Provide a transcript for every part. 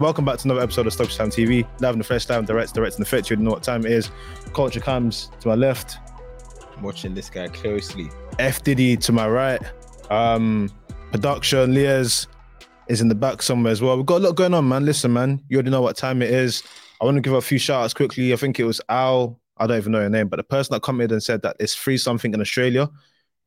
Welcome back to another episode of StoppageTime TV. Live in the fresh time, direct, direct in the fit. You know what time it is. Culture comes to my left. I'm watching this guy closely. F Diddy to my right. Um, production, Leah's is in the back somewhere as well. We've got a lot going on, man. Listen, man, you already know what time it is. I want to give a few shout outs quickly. I think it was Al, I don't even know your name, but the person that commented and said that it's free something in Australia.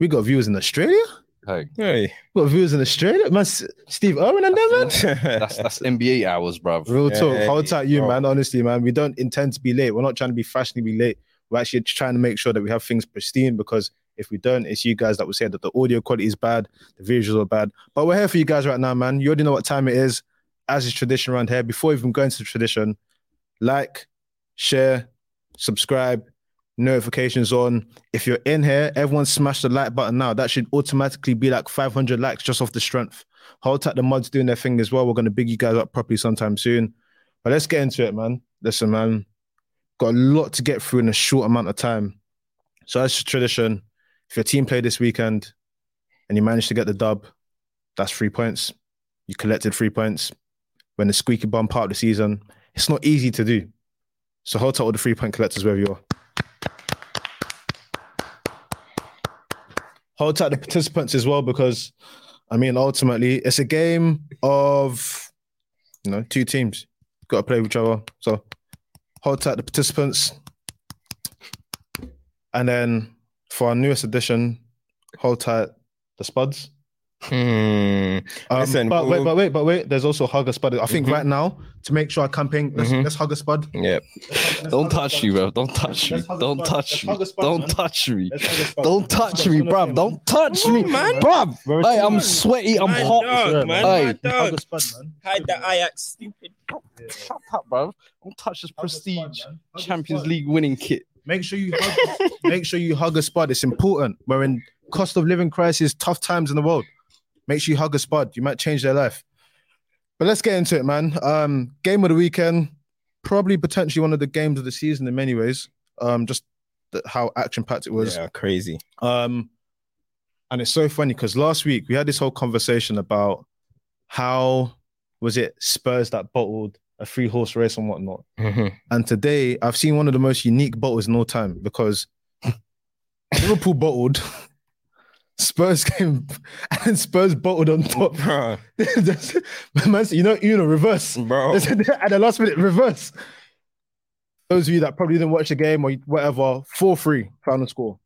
We got viewers in Australia? Hey, Hey, We got viewers in Australia? Man, S- Steve Irwin and them, man? that's that's NBA hours, bro. Real Yeah, talk. yeah, Hold tight, you bro. man. Honestly, man. We don't intend to be late. We're not trying to be fashionably late. We're actually trying to make sure that we have things pristine because if we don't, it's you guys that will say that the audio quality is bad, the visuals are bad. But we're here for you guys right now, man. You already know what time it is. As is tradition around here. Before even going to the tradition, like, share, subscribe, notifications on. If you're in here, everyone smash the like button now. That should automatically be like 500 likes just off the strength. Hold tight, the mods doing their thing as well. We're going to big you guys up properly sometime soon. But let's get into it, man. Listen, man, got a lot to get through in a short amount of time. So, as tradition, if your team played this weekend and you managed to get the dub, that's three points. You collected three points. When the squeaky bum part of the season, it's not easy to do. So, hold tight all the three point collectors wherever you are. Hold tight the participants as well because, I mean, ultimately, it's a game of, you know, two teams got to play with each other. So hold tight the participants. And then for our newest edition, hold tight the spuds. Hmm. Um, Listen, but wait, we'll- but wait, but wait. There's also hug a spud. I think Mhm. right now to make sure I campaign, let's, Mhm. let's hug a spud. Yep. Don't touch me, bro. Don't touch me. Let's hug a Don't touch me. hug a spud, Don't touch me. Let's hug a spud. Don't touch me, Spud, bruv. man. Don't touch me, man. bruv. We're Hey, a I'm sweaty. I'm My hot. dog, man. Hey. Hug dog. a spud, man. Hide the Ajax, stupid. Shut up, bruv. Don't touch this Hug a spud, prestige man. Hug a Champions. League winning kit. Make sure you hug, make sure you hug a spud. It's important. We're in cost of living crisis, tough times in the world. Make sure you hug a spud. You might change their life. But let's get into it, man. Um, game of the weekend, probably potentially one of the games of the season in many ways. Um, just the, how action packed it was. Yeah, crazy. Um, and it's so funny because last week we had this whole conversation about how was it Spurs that bottled a three horse race and whatnot. Mhm. And today I've seen one of the most unique bottles in all time because Liverpool bottled, Spurs came and Spurs bottled on top. Bro, Man, you know, you know, reverse. bro. At the last minute, reverse. Those of you that probably didn't watch the game or whatever, 4 3 final score.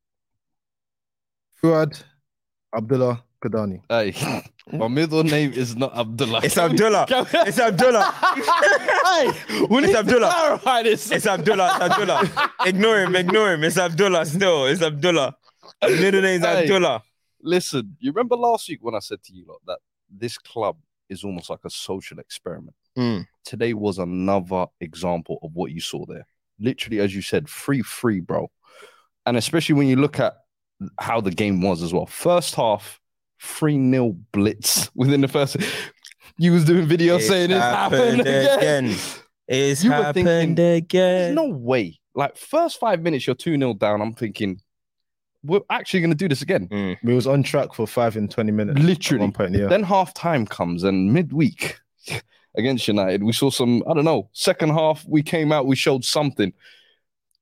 Fuad Abdullah Kadani. Hey, my middle name is not Abdullah. It's Abdullah. It's Abdullah. hey, we It's Abdullah. to clarify this. It's Abdullah. It's Abdullah. Ignore him. Ignore him. It's Abdullah still. It's Abdullah. His middle name's Hey. Abdullah. Listen, you remember last week when I said to you lot, that this club is almost like a social experiment. Mm. Today was another example of what you saw there. Literally, as you said, free, free, bro. And especially when you look at how the game was as well. First half, 3 nil blitz within the first. You was doing videos saying it happened again. It's You were happened thinking, There's again. no way. Like, first five minutes, you're 2 0 down. I'm thinking, we're actually going to do this again. Mm. We was on track for five in 20 minutes. Literally. one point, yeah. Then half time comes and midweek against United, we saw some, I don't know, second half, we came out, we showed something.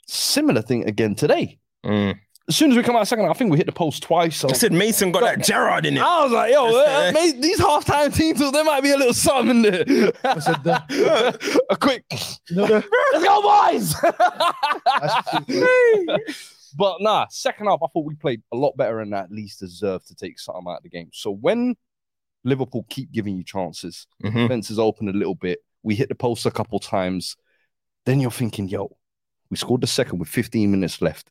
Similar thing again today. Mm. As soon as we come out second, I think we hit the post twice. So I said Mason got that Gerard in it. I was like, yo, uh, mate, these halftime teams, there might be a little something in there. I said that. a quick, You know, the, let's go, boys. But nah, second half, I thought we played a lot better and at least deserved to take something out of the game. So when Liverpool keep giving you chances, Mhm. fence is open a little bit, we hit the post a couple times, then you're thinking, yo, we scored the second with 15 minutes left.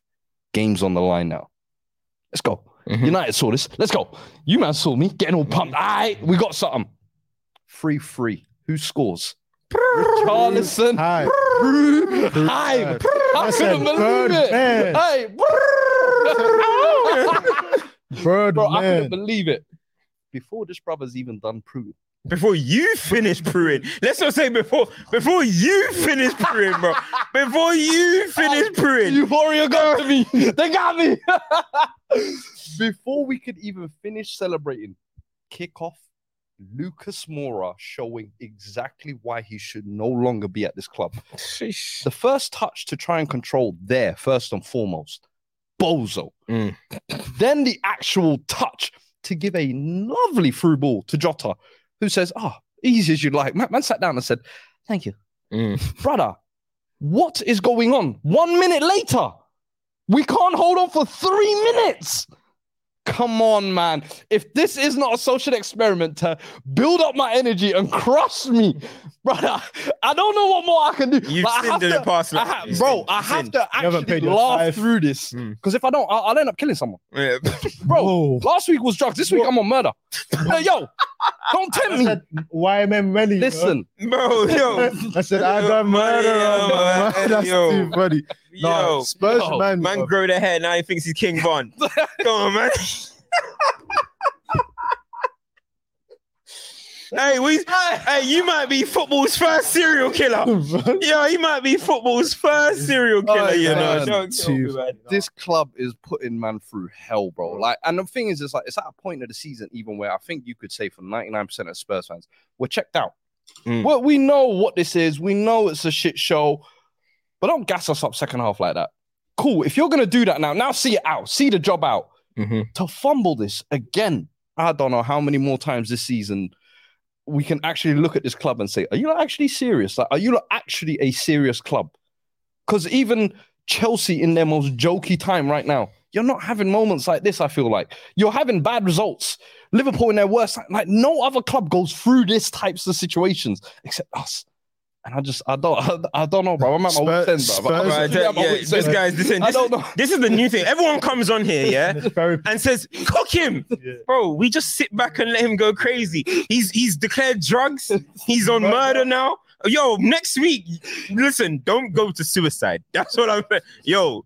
Game's on the line now. Let's go. Mhm. United saw this. Let's go. You man saw me getting all pumped. All right, we got something. Free, free. Who scores? Richarlison. Hi. Hi. I Listen, couldn't believe Birdman. it. Hey. Bird Bro, I couldn't believe it. Before this brother's even done proving. Before you finish prewing, let's not say before before you finish prewing, bro. Before you finish prewing, Euphoria got to me. They got me. Before we could even finish celebrating, kick off, Lucas Moura showing exactly why he should no longer be at this club. Sheesh. The first touch to try and control there, first and foremost, bozo. Mm. Then the actual touch to give a lovely through ball to Jota, who says, "Ah, easy as you like." Man, man sat down and said, "Thank you, Mm. brother." What is going on? One minute later, we can't hold on for three minutes. Come on, man. If this is not a social experiment to build up my energy and crush me, brother, I don't know what more I can do. You've Like, I sinned have in the to- past, I ha- you've bro, sinned, I you've have sinned. to haven't actually paid your laugh five. through this Mm. because if I don't, I'll, I'll end up killing someone. Yeah. Bro, Whoa. last week was drugs. This week I'm on murder. Hey, yo, don't tempt me. That. YNW Melly. bro. Listen, Bro, yo, I said I got murder on my Yo, mind. That's yo. too funny. No, yo, Spurs yo, man, man, bro. grow the hair now. He thinks he's King Von. Come on, man. hey, we, hey, you might be football's first serial killer. yeah, he might be football's first serial killer. Oh, you know, man. Don't me, man. this club is putting man through hell, bro. Like, and the thing is, it's like it's at a point of the season, even where I think you could say for 99% of Spurs fans, we're checked out. Mm. Well, we know what this is. We know it's a shit show, but don't gas us up second half like that. Cool. If you're gonna do that now, now see it out, see the job out. Mhm. To fumble this again, I don't know how many more times this season we can actually look at this club and say, are you not actually serious? Like, are you not actually a serious club? Because even Chelsea in their most jokey time right now, you're not having moments like this. I feel like you're having bad results. Liverpool in their worst, like no other club goes through this types of situations except us. And I just, I don't, I, I don't know, bro. I'm at my Spurs- wits end, bro. I'm Spurs- Right, yeah, yeah, this end. guy's this, I this, don't know. this is the new thing. Everyone comes on here, yeah, And it's very and says, "Cook him." Yeah. Bro, we just sit back and let him go crazy. He's he's declared drugs. He's on murder now. Yo, next week, listen, don't go to suicide. That's what I'm saying. Yo,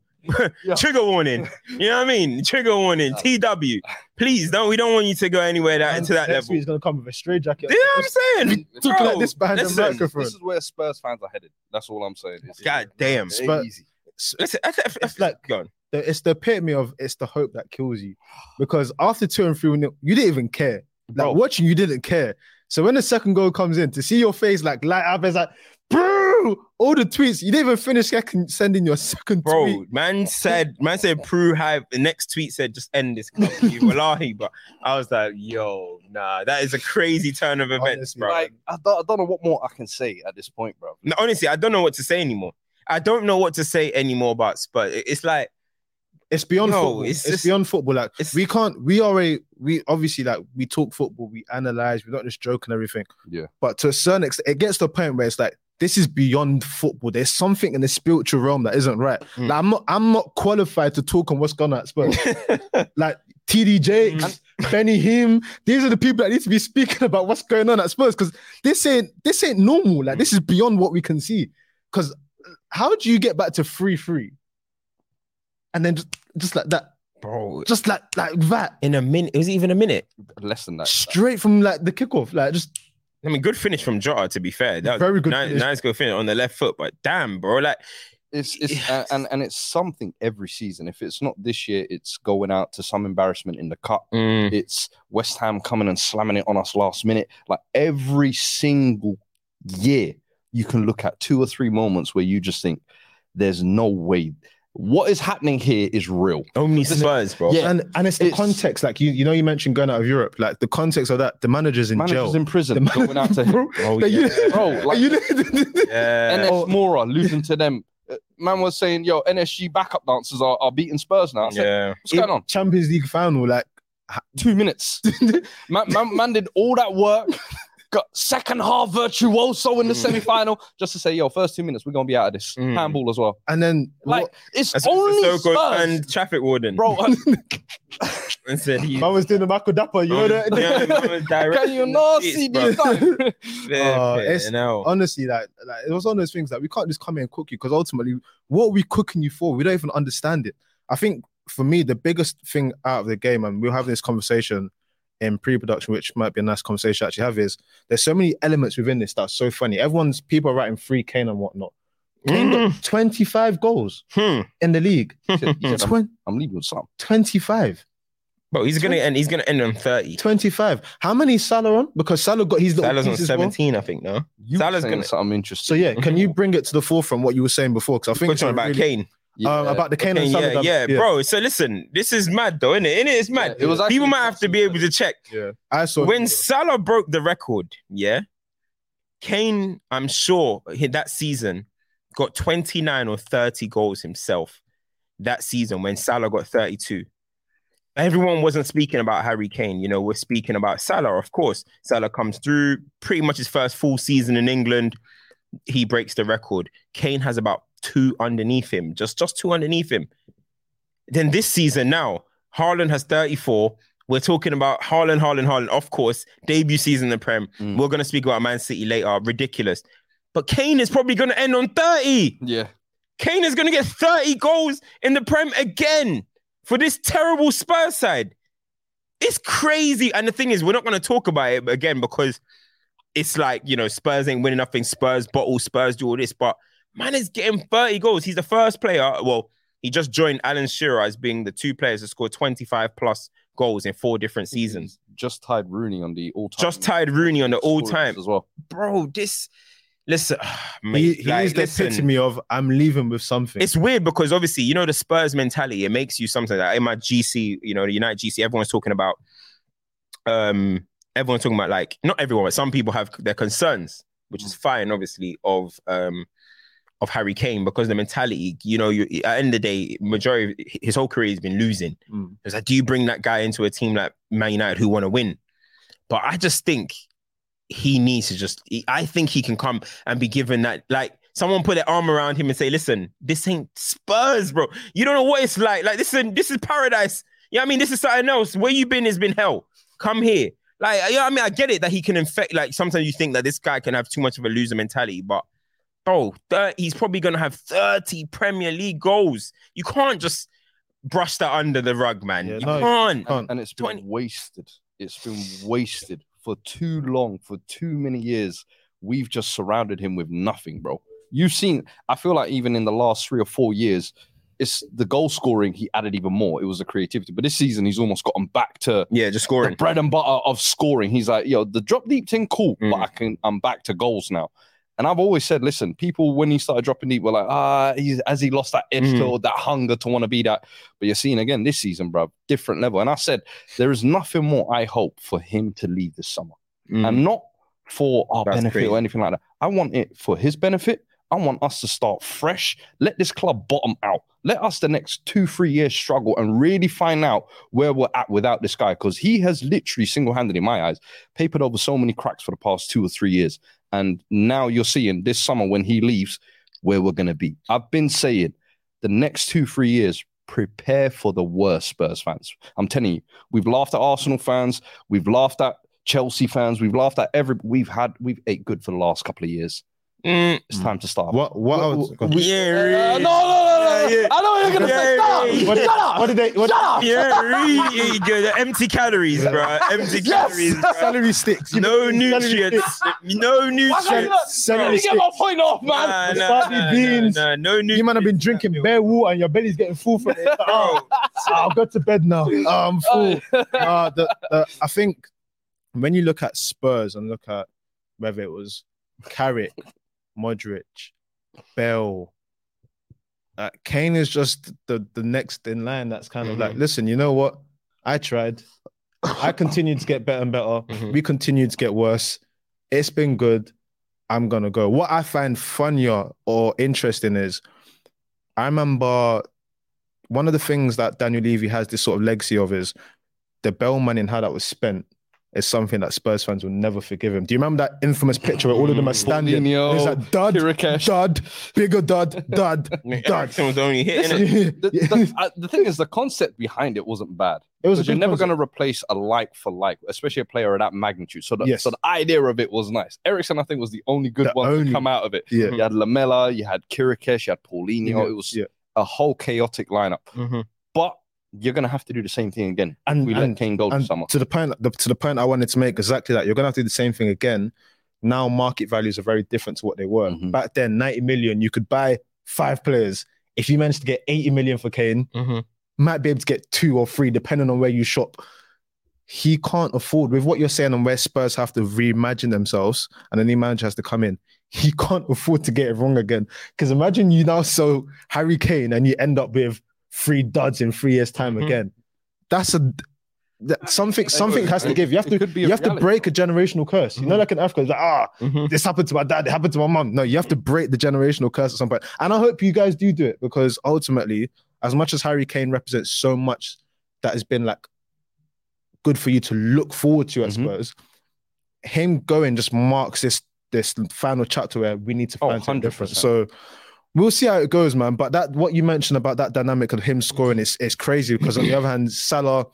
Yeah. trigger warning. You know what I mean? Trigger warning. TW. Please don't. We don't want you to go anywhere that to that next level. week he's gonna come with a straight jacket. You know what I'm saying? Took Bro, like this behind the listen, microphone. This is where Spurs fans are headed. That's all I'm saying. It's, God damn. it's Spurs- easy. Listen, I, I, I, It's like- go on. the- it's the epitome of it's the hope that kills you. Because after two and three, nil, you didn't even care. Like Bro. watching, you didn't care. So when the second goal comes in, to see your face like light up, it's like, bro, all the tweets. You didn't even finish second, sending your second Bro, tweet. man said, man said, Prue have the next tweet said, just end this you wallahi, but I was like, yo, nah, that is a crazy turn of events, Honestly, bro. Like, I don't, I don't know what more I can say at this point, bro. No, honestly, I don't know what to say anymore. I don't know what to say anymore about Spurs. It- It's like, It's beyond No, football. it's It's, just- beyond football. Like it's- we can't. We are a. We obviously like we talk football. We analyze. We're not just joking everything. Yeah. But to a certain extent, it gets to a point where it's like this is beyond football. There's something in the spiritual realm that isn't right. Mm. Like I'm not. I'm not qualified to talk on what's going on at Spurs. like TDJ, Mm. Benny Hinn. These are the people that need to be speaking about what's going on at Spurs because this ain't this ain't normal. Like this is beyond what we can see. Because how do you get back to three three? And then just, just like that, bro, just like like that, in a minute, it was even a minute. Less than that. straight from like the kickoff, like just I mean, good finish from Jota, to be fair. That Very good Nice, finish. nice good finish on the left foot, but damn, bro, like, It's it's Yes. and and it's something every season. If it's not this year, it's going out to some embarrassment in the cup. mm, It's West Ham coming and slamming it on us last minute. Like every single year, you can look at two or three moments where you just think, "There's no way." What is happening here is real. only Spurs, bro. Yeah. and and it's the It's- context. Like you, you know, you mentioned going out of Europe. Like the context of that, the manager's in jail. Managers jail. in prison The going out to Bro, Oh, that you- yeah. Bro, like- you- Yeah. NS Oh. Mora losing to them. Uh, Man was saying, "Yo, NSG backup dancers are, are beating Spurs now." I said, yeah. What's going on? Champions League final, like Two minutes. Man, man, man did all that work. Got second half virtuoso in the Mm. semi final just to say, "Yo, first two minutes, we're gonna be out of this Mm. handball as well." and then Like what- it's That's only so good. Spurs, And traffic warden, bro. uh, and said he. man was doing the Marco Dapper, you know that. Yeah, man was direct can you in the not see this these time? Fair Oh, it's- Honestly, like, like it was one of those things that we can't just come here and cook you because ultimately, what are we cooking you for? We don't even understand it. I think for me, the biggest thing out of the game, and we we're having this conversation in pre-production, which might be a nice conversation to actually have, is there's so many elements within this that's so funny. Everyone's people are writing free Kane and whatnot. Kane got 25 goals Hmm. in the league. He said, he said, I'm, I'm leaving with some. 25. Bro, he's gonna end. He's gonna end on thirty. 25. How many is Salah on? Because Salah got his little Salah's on piece as well. seventeen, I think. No, You Salah's Salah's gonna- something interesting. So yeah, can you bring it to the forefront what you were saying before? Because I think we're it's talking about really- Kane. Yeah. um, about the Kane and Kane, Salah. yeah, done- yeah, bro. So listen, this is mad, though, isn't it? It's mad. Yeah, it was People might have to be able to check Yeah, I saw when Salah broke the record. Yeah, Kane, I'm sure he- that season got 29 or 30 goals himself. That season when Salah got 32. Everyone wasn't speaking about Harry Kane. You know, we're speaking about Salah, of course. Salah comes through pretty much his first full season in England. He breaks the record. Kane has about two underneath him, just just two underneath him. Then this season now, Haaland has 34. We're talking about Haaland, Haaland, Haaland. Of course, debut season in the Prem. Mm. We're going to speak about Man City later. Ridiculous. But Kane is probably going to end on 30. yeah. Kane is going to get 30 goals in the Prem again for this terrible Spurs side. It's crazy. And the thing is, we're not going to talk about it again because it's like, you know, Spurs ain't winning nothing. Spurs bottle, Spurs do all this. But man is getting 30 goals. He's the first player. Well, he just joined Alan Shearer as being the two players that scored 25 plus goals in four different seasons. Just tied Rooney on the all time. Just tied Rooney on the all time. as well. Bro, this, listen, mate, He, he like, is the listen. epitome of I'm leaving with something. It's weird because obviously, you know, the Spurs mentality, it makes you something like in my GC, you know, the United GC, everyone's talking about um everyone's talking about like not everyone, but some people have their concerns, which is fine, obviously, of um of Harry Kane because the mentality, you know, you at the end of the day, majority of his whole career has been losing. Mm. It's like, do you bring that guy into a team like Man United who want to win? But I just think he needs to just. I think he can come and be given that. Like someone put their arm around him and say, "Listen, this ain't Spurs, bro. You don't know what it's like. Like this is this is paradise. you Yeah, I mean, this is something else. Where you been has been hell. Come here. Like, yeah, I mean, I get it that he can infect. Like sometimes you think that this guy can have too much of a loser mentality, but bro, thir- he's probably gonna have thirty Premier League goals. You can't just brush that under the rug, man. Yeah, you no, can't. can't. And it's been 20 wasted. It's been wasted for too long, for too many years. We've just surrounded him with nothing, bro. You've seen, I feel like even in the last three or four years, it's the goal scoring, he added even more. It was the creativity. But this season, he's almost gotten back to Yeah, just the scoring. bread and butter of scoring. He's like, yo, the drop deep thing, cool, but Mm. I can I'm back to goals now. And I've always said, listen, people when he started dropping deep were like, ah, he's as he lost that itch Mm. to that hunger to want to be that. But you're seeing again this season, bro, different level. And I said, there is nothing more I hope for him to leave this summer. Mm. And not for our That's benefit crazy. or anything like that. I want it for his benefit. I want us to start fresh. Let this club bottom out. Let us the next two, three years struggle and really find out where we're at without this guy. Because he has literally single-handed, in my eyes, papered over so many cracks for the past two or three years. And now you're seeing this summer when he leaves where we're gonna be. I've been saying the next two, three years, prepare for the worst Spurs fans. I'm telling you, we've laughed at Arsenal fans, we've laughed at Chelsea fans, we've laughed at every we've had we've ate good for the last couple of years. Mm. It's time to start. What? What? I was, yeah, Uh, no, no, no, no, no. Yeah, yeah. I know what you're gonna Yeah, say. Shut yeah, up. what, Shut up. what did they? What, Shut up. Yeah, really good. Empty calories, bro. Empty Yes. calories. bro. Celery sticks. you No know, celery nutrients. sticks. No Why can't you nutrients. not- Celery Let me get my point off, man. Nah, nah, Wasabi nah, beans. nah, nah, no nutrients. You might have been drinking bare water and your belly's getting full from it. Oh, I'll go to bed now. Oh, I'm full. uh, the, the, I think when you look at Spurs and look at whether it was Carrick, Modric, Bell, uh, Kane is just the, the next in line that's kind of like, listen, you know what? I tried. I continued to get better and better. Mhm. We continued to get worse. It's been good. I'm gonna go. What I find funnier or interesting is I remember one of the things that Daniel Levy has this sort of legacy of is the Bell money and how that was spent is something that Spurs fans will never forgive him. Do you remember that infamous picture where all of them are standing? Paulinho, And it's like dud, Chiriches. dud, bigger dud, dud, dud. Eriksen was only hitting it. The, the, uh, the thing is, the concept behind it wasn't bad. It was you're never going to replace a like for like, especially a player of that magnitude. So the, Yes. so the idea of it was nice. Eriksen, I think, was the only good The one only- to come out of it. Yeah. You had Lamela, you had Chiriches, you had Paulinho. It was yeah. a whole chaotic lineup. Mhm. But you're going to have to do the same thing again. And, We let Kane go and this summer. to the point the, to the point I wanted to make exactly that you're gonna have to do the same thing again. Now market values are very different to what they were. Mhm. Back then, 90 million, you could buy five players. If you managed to get 80 million for Kane, Mhm. might be able to get two or three, depending on where you shop. He can't afford, with what you're saying on where Spurs have to reimagine themselves and a new manager has to come in. He can't afford to get it wrong again. Because imagine you now sell Harry Kane and you end up with three duds in three years' time Mhm. again. That's a that, something. Something has to give. You have to. could be You have to break a generational curse. You know, Mhm. like in Africa, it's like ah, Mhm. this happened to my dad, it happened to my mom. No, you have to break the generational curse at some point. And I hope you guys do do it because ultimately, as much as Harry Kane represents so much that has been like good for you to look forward to at Mhm. Spurs, him going just marks this this final chapter where we need to Oh, find something different. So we'll see how it goes, man. But that what you mentioned about that dynamic of him scoring is is crazy because on the other hand, Salah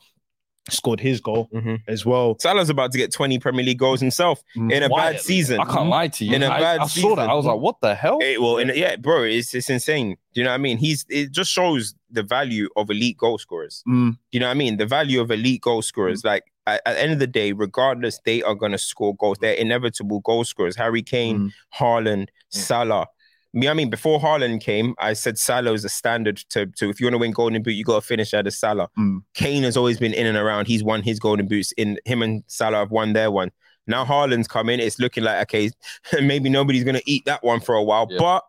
scored his goal Mhm. as well. Salah's about to get 20 Premier League goals himself Mm. in a Quietly. bad season. I can't lie to you. In a I, bad I saw that. I was like, what the hell? Eh, well, in, yeah, bro, it's it's insane. Do you know what I mean? He's it just shows the value of elite goal scorers. Mm. Do you know what I mean? The value of elite goal scorers. Like at, at the end of the day, regardless, they are gonna score goals. They're inevitable goal scorers. Harry Kane, Mm. Haaland, Salah. You know what I mean, before Haaland came, I said Salah is a standard to, to if you want to win Golden Boot, you got to finish out of Salah. Mm. Kane has always been in and around. He's won his Golden Boots. In him and Salah have won their one. Now Haaland's come in. It's looking like okay, maybe nobody's gonna eat that one for a while. Yeah. But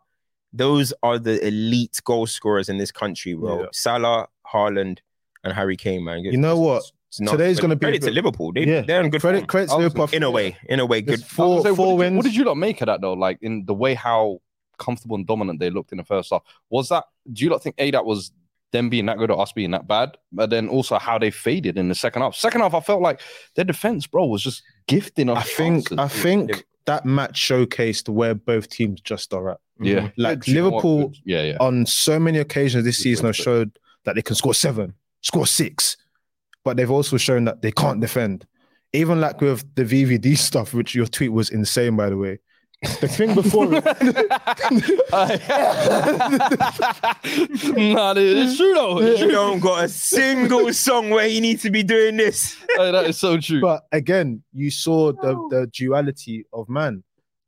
those are the elite goal scorers in this country, bro. Yeah. Salah, Haaland, and Harry Kane, man. You know what? Not- Today's gonna be a credit to Liverpool. They, Yeah. They're in good Credit form. credit to Liverpool in a way. In a way, good. There's four I was gonna say, four what did, you, wins. what did you lot make of that though? Like in the way how comfortable and dominant they looked in the first half. Was that? Do you not think a that was them being that good or us being that bad? But then also how they faded in the second half. Second half, I felt like their defense, bro, was just gifting us. I think. I think that match showcased where both teams just are at. yeah, Like Good, you know what, Liverpool. Yeah, yeah. on so many occasions this season have showed that they can score seven, score six, but they've also shown that they can't defend. Even like with the VVD stuff, which your tweet was insane, by the way. The thing before it, nah, dude, it's true though. It's You don't got a single song where you need to be doing this. Hey, that is so true. but again, you saw the the duality of man,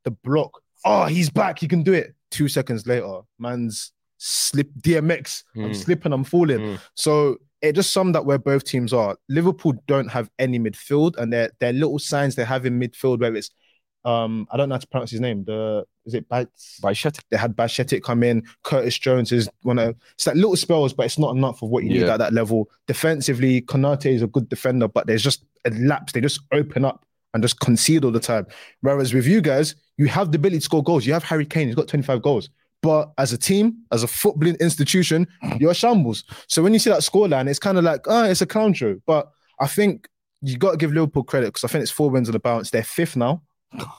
the block. Oh, he's back. He can do it. Two seconds later, man's slip DMX. I'm Mm. slipping. I'm falling. Mm. So it just summed up where both teams are. Liverpool don't have any midfield, and their their little signs they have in midfield where it's um I don't know how to pronounce his name. The is it Bites? They had Bajcetic come in. Curtis Jones is one of it's like little spells, but it's not enough of what you need at that level. Defensively, Konate is a good defender, but there's just a lapse. They just open up and just concede all the time. Whereas with you guys, you have the ability to score goals. You have Harry Kane, he's got 25 goals. But as a team, as a footballing institution, you're a shambles. So when you see that scoreline, it's kind of like, oh, it's a clown show. But I think you got to give Liverpool credit because I think it's four wins on the bounce. They're fifth now.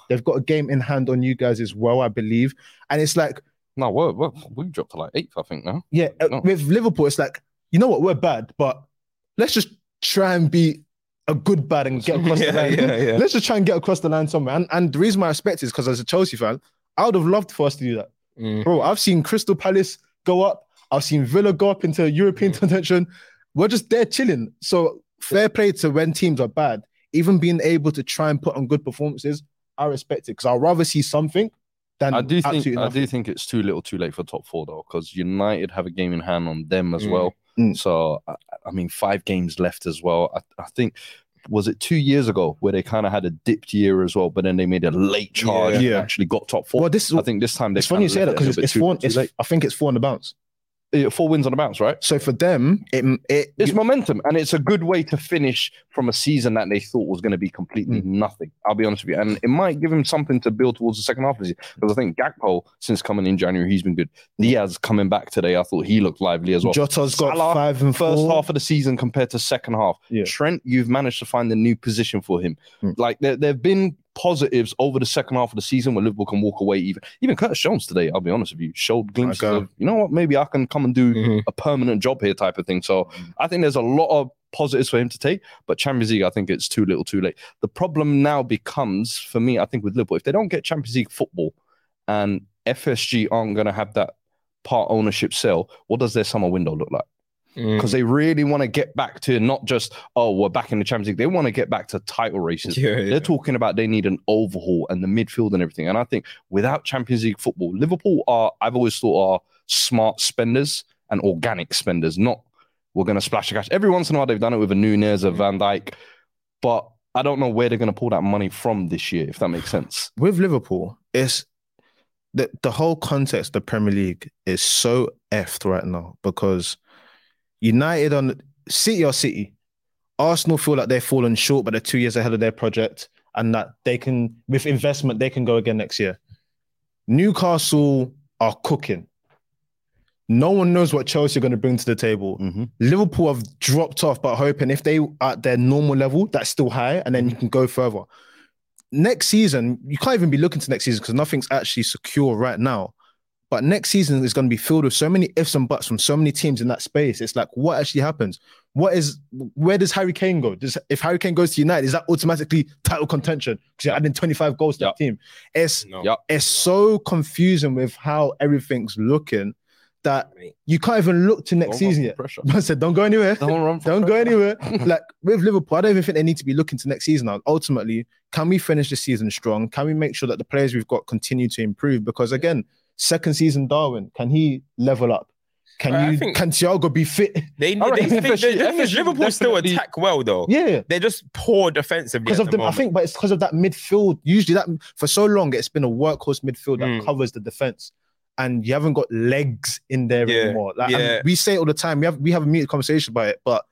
They've got a game in hand on you guys as well, I believe. And it's like, No, we're, we're, we've dropped to like eighth, I think now. yeah, uh, No. with Liverpool, it's like, you know what, we're bad, but let's just try and be a good bad and get across Yeah, the line. yeah, yeah. Let's just try and get across the line somewhere. And, and the reason why I respect is because as a Chelsea fan, I would have loved for us to do that. Mm. Bro, I've seen Crystal Palace go up. I've seen Villa go up into European Mm. contention. We're just there chilling. So fair play to when teams are bad, even being able to try and put on good performances, I respect it because I'd rather see something than I do think absolutely I nothing. do think it's too little, too late for top four though, because United have a game in hand on them as Mm. well. Mm. So I, I mean, five games left as well. I, I think was it two years ago where they kind of had a dipped year as well, but then they made a late charge Yeah. and Yeah. actually got top four. Well, this is I think this time they it's funny you say that because left it's, it a it's four. too It's, I think it's four on the bounce. Uh, four wins on the bounce, right? So for them, it it It's momentum, and it's a good way to finish from a season that they thought was going to be completely Mm. nothing. I'll be honest with you, and it might give him something to build towards the second half of the season. Because I think Gakpo, since coming in January, he's been good. Diaz coming back today, I thought he looked lively as well. Jota's got Salah, five and First four. half of the season compared to second half, Yeah. Trent, you've managed to find a new position for him. Mm. Like there, there have been positives over the second half of the season where Liverpool can walk away. Even even Curtis Jones today, I'll be honest with you, showed glimpses God. of you know what, maybe I can come and do Mhm. a permanent job here type of thing. So I think there's a lot of positives for him to take, but Champions League, I think it's too little, too late. The problem now becomes for me, I think with Liverpool, if they don't get Champions League football and FSG aren't going to have that part ownership sale, what does their summer window look like? Mm. Because they really want to get back to not just oh we're back in the Champions League, they want to get back to title races. Yeah, yeah. They're talking about they need an overhaul and the midfield and everything. And I think without Champions League football, Liverpool are, I've always thought, are smart spenders and organic spenders, not we're gonna splash the cash. Every once in a while they've done it with a Nunez, a Van Dijk, but I don't know where they're gonna pull that money from this year, if that makes sense. with Liverpool, it's the the whole context of the Premier League is so effed right now because United on City or City, Arsenal feel like they've fallen short, but they're two years ahead of their project, and that they can with investment they can go again next year. Newcastle are cooking. No one knows what Chelsea are going to bring to the table. Mhm. Liverpool have dropped off, but hoping if they are at their normal level, that's still high, and then you can go further. Next season, you can't even be looking to next season because nothing's actually secure right now. But next season is going to be filled with so many ifs and buts from so many teams in that space. It's like, what actually happens? What is where does Harry Kane go? Does if Harry Kane goes to United, is that automatically title contention? Because you're adding 25 goals to Yep. that team. It's No. Yep. it's so confusing with how everything's looking that you can't even look to next Don't season yet. Pressure. I said, don't go anywhere. Don't run. Don't go anywhere. like with Liverpool, I don't even think they need to be looking to next season now. Ultimately, can we finish the season strong? Can we make sure that the players we've got continue to improve? Because again, second season Darwin, can he level up? Can I you can Thiago be fit? They, I they reckon think, they, they think Liverpool still attack well though. Yeah. They're just poor defensively. Because of the the, I think, but it's because of that midfield. Usually, that for so long, it's been a workhorse midfield that Mm. covers the defense, and you haven't got legs in there Yeah, anymore. Like and yeah. we say it all the time, we have we have a muted conversation about it, but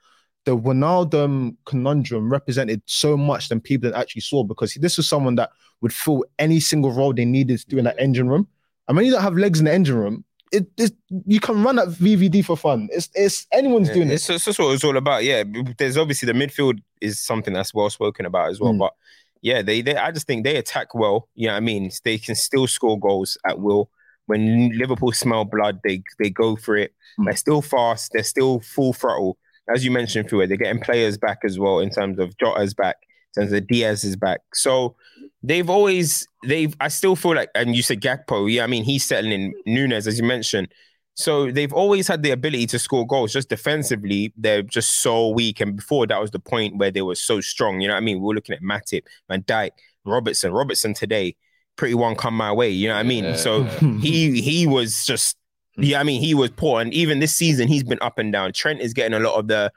the Wijnaldum conundrum represented so much than people actually saw because this was someone that would fill any single role they needed to do in that engine room. And when you don't have legs in the engine room, it, it you can run at VVD for fun. It's it's anyone's doing it's, it. it's just what it's all about. Yeah, there's obviously the midfield is something that's well spoken about as well. Mm. But yeah, they, they I just think they attack well. You know what I mean? They can still score goals at will. When Liverpool smell blood, they they go for it. Mm. They're still fast. They're still full throttle. As you mentioned, Fuad, they're getting players back as well in terms of Jota's back, terms of Diaz is back. So they've always they've I still feel like and you said Gakpo, yeah, I mean he's settling in Nunez, as you mentioned. So they've always had the ability to score goals. Just defensively, they're just so weak. And before that was the point where they were so strong. You know what I mean? we're looking at Matip, Van Dijk, Robertson. Robertson today, pretty one come my way. You know what I mean? Yeah. So he he was just yeah, I mean he was poor. And even this season, he's been up and down. Trent is getting a lot of the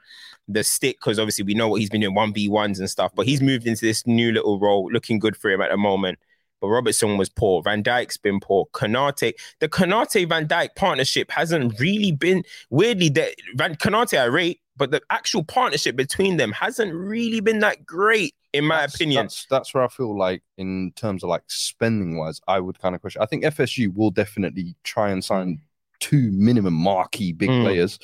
the stick because obviously we know what he's been doing one v ones and stuff. But he's moved into this new little role, looking good for him at the moment. But Robertson was poor. Van Dijk's been poor. Konate, the Konate Van Dijk partnership hasn't really been weirdly that Van Konate I rate, but the actual partnership between them hasn't really been that great in my That's- opinion. That's, that's where I feel like, in terms of like spending wise, I would kind of question. I think FSG will definitely try and sign two minimum marquee big Mm. players,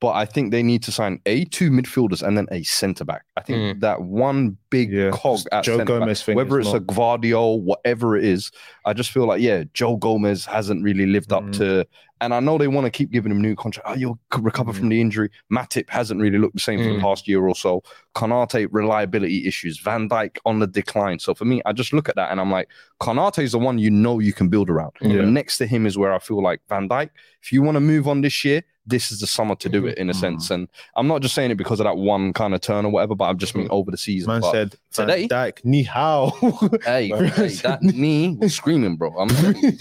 but I think they need to sign a two midfielders and then a centre back. I think Mm. that one big Yeah, cog at Joe centre back, Gomez thing whether is it's a not- Gvardiol, whatever it is, I just feel like yeah, Joe Gomez hasn't really lived up Mm. to. And I know they want to keep giving him new contract. Oh, you'll recover Mm. from the injury. Matip hasn't really looked the same for the Mm. past year or so. Konate reliability issues. Van Dijk on the decline. So for me, I just look at that and I'm like, Konate is the one you know you can build around. Yeah. Next to him is where I feel like Van Dijk. If you want to move on this year, this is the summer to do mm-hmm. it in a sense. Mm-hmm. And I'm not just saying it because of that one kind of turn or whatever, but I'm just mean mm-hmm. over the season. Man But said today- Van Dijk, ni hao. hey, hey, that knee was screaming, bro. I'm knee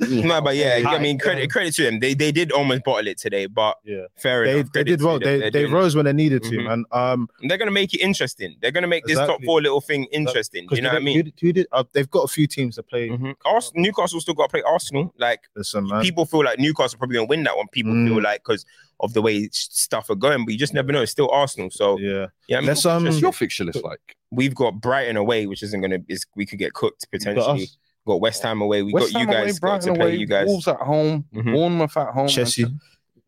No, but yeah, I mean credit credit to them. They they did almost bottle it today, but yeah, fair they, enough. they did well. They They're they rose when they needed to, Mhm. man. Um, They're gonna make it interesting. They're gonna make this top four little thing interesting. because You know what I mean? Who, who did? Uh, they've got a few teams to play. Mhm. Ars- Newcastle still got to play Arsenal. Like Listen, man. people feel like Newcastle probably gonna win that one. People Mm. feel like because of the way stuff are going, but you just never know. It's still Arsenal, so yeah, yeah. I mean, Let's, um, What's your fixture list like? we've got Brighton away, which isn't gonna is we could get cooked potentially. us. Got West Ham away. We West got you Ham away, guys got to play. away, You guys. Wolves at home, Mhm. Bournemouth at home. Chelsea.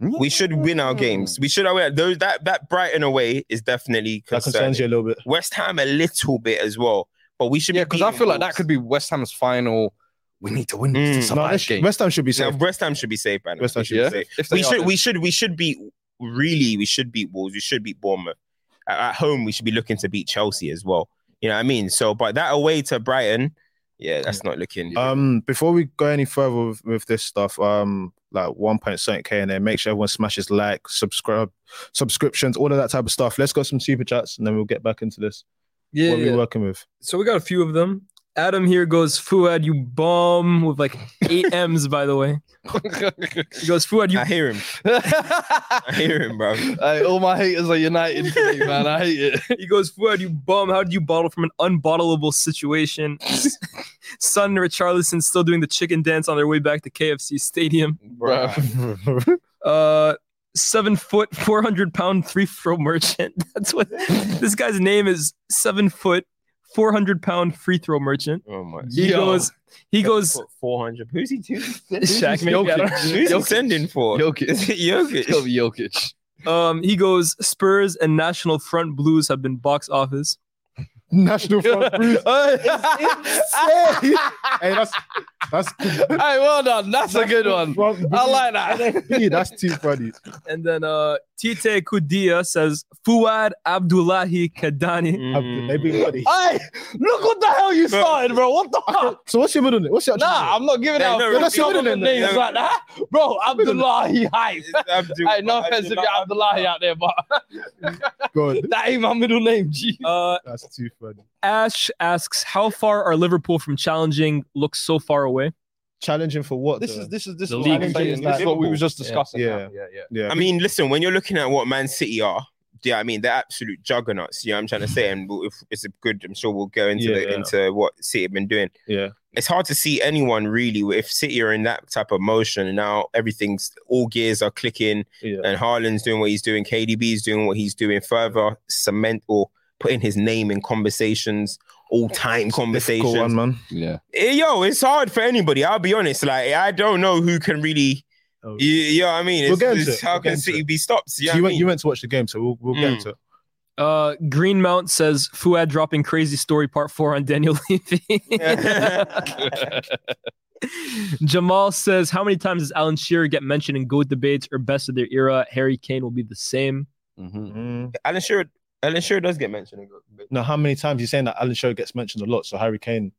We should win our games. We should. Away. Those that that Brighton away is definitely That concerns you a little bit. West Ham a little bit as well, but we should. Yeah, be because I beating feel like that could be West Ham's final. We need to win this Mm. to No, survive they sh- game. West Ham should be Now, safe. West Ham should be safe, man. West Ham We should should be yeah, be safe. if We should. then- We should. We should beat. Really, we should beat Wolves. We should beat Bournemouth. At, at home, we should be looking to beat Chelsea as well. You know what I mean? So, but that away to Brighton, yeah, that's not looking. Um, before we go any further with, with this stuff, um, like 1.7k in there, make sure everyone smashes like, subscribe, subscriptions, all of that type of stuff. Let's go some super chats and then we'll get back into this. Yeah, what are yeah. we working with? So we got a few of them. Adam here goes, Fuad, you bum with like eight M's, by the way. He goes, Fuad, you I hear him. I hear him, bro. Hey, all my haters are united today, man. I hate it. he goes, Fuad, you bum. How did you bottle from an unbottleable situation? Son Richarlison still doing the chicken dance on their way back to KFC Stadium. Bro. Uh seven foot, four hundred pound three throw merchant. That's what this guy's name is. Seven foot, four hundred pound free throw merchant. Oh my. He Yo. goes. He goes. four hundred. Who's he to? Shaq, maybe, I don't. Who's he sending for? Jokic. Is it It's gonna Jokic? Jokic. Um, he goes. Spurs and National Front Blues have been box office. National Front Bruce. hey, hey, that's that's well done. That's a good one. I like that. Hey, that's too funny. And then uh, Tite Kudia says Fuad Abdullahi Kadani. Mm. They. Hey, look what the hell you started, bro. What the fuck? So what's your middle name? What's your Nah, name? I'm not giving Hey, out no, that's your some of the middle name. names Yeah. like that, bro. Abdullahi hype. It's Abdul- Hey, no offense if you're Abdullahi out there, but God, that ain't my middle name, G. Uh, that's too funny. Ash asks, "How far are Liverpool from challenging? Looks so far away." Challenging for what? This though? is this is this The is league is saying. like- This is what we were just discussing. Yeah. now. yeah, yeah. yeah. I mean, listen, when you're looking at what Man City are, yeah, I mean, they're absolute juggernauts. You know what I'm trying to say? And we'll- if it's a good, I'm sure we'll go into Yeah, the, yeah. into what City have been doing. yeah. It's hard to see anyone really if City are in that type of motion and now everything's all gears are clicking Yeah. and Haaland's doing what he's doing, KDB's doing what he's doing, further cement or putting his name in conversations, all time conversations. one, man. Yeah. Eh, Yo, it's hard for anybody. I'll be honest. Like, I don't know who can really. Oh. You, you know what I mean? We'll It's, get into it's it. how We'll can City it. be stopped? You, know you went mean? you went to watch the game, so we'll we'll get Mm. into it. Uh, Greenmount says Fuad dropping crazy story part four on Daniel Levy. Jamal says, "How many times does Alan Shearer get mentioned in GOAT debates or best of their era? Harry Kane will be the same." Mhm. Mm. Alan Shearer, Alan Shearer does get mentioned. in No, how many times you saying that Alan Show gets mentioned a lot? So Harry Kane.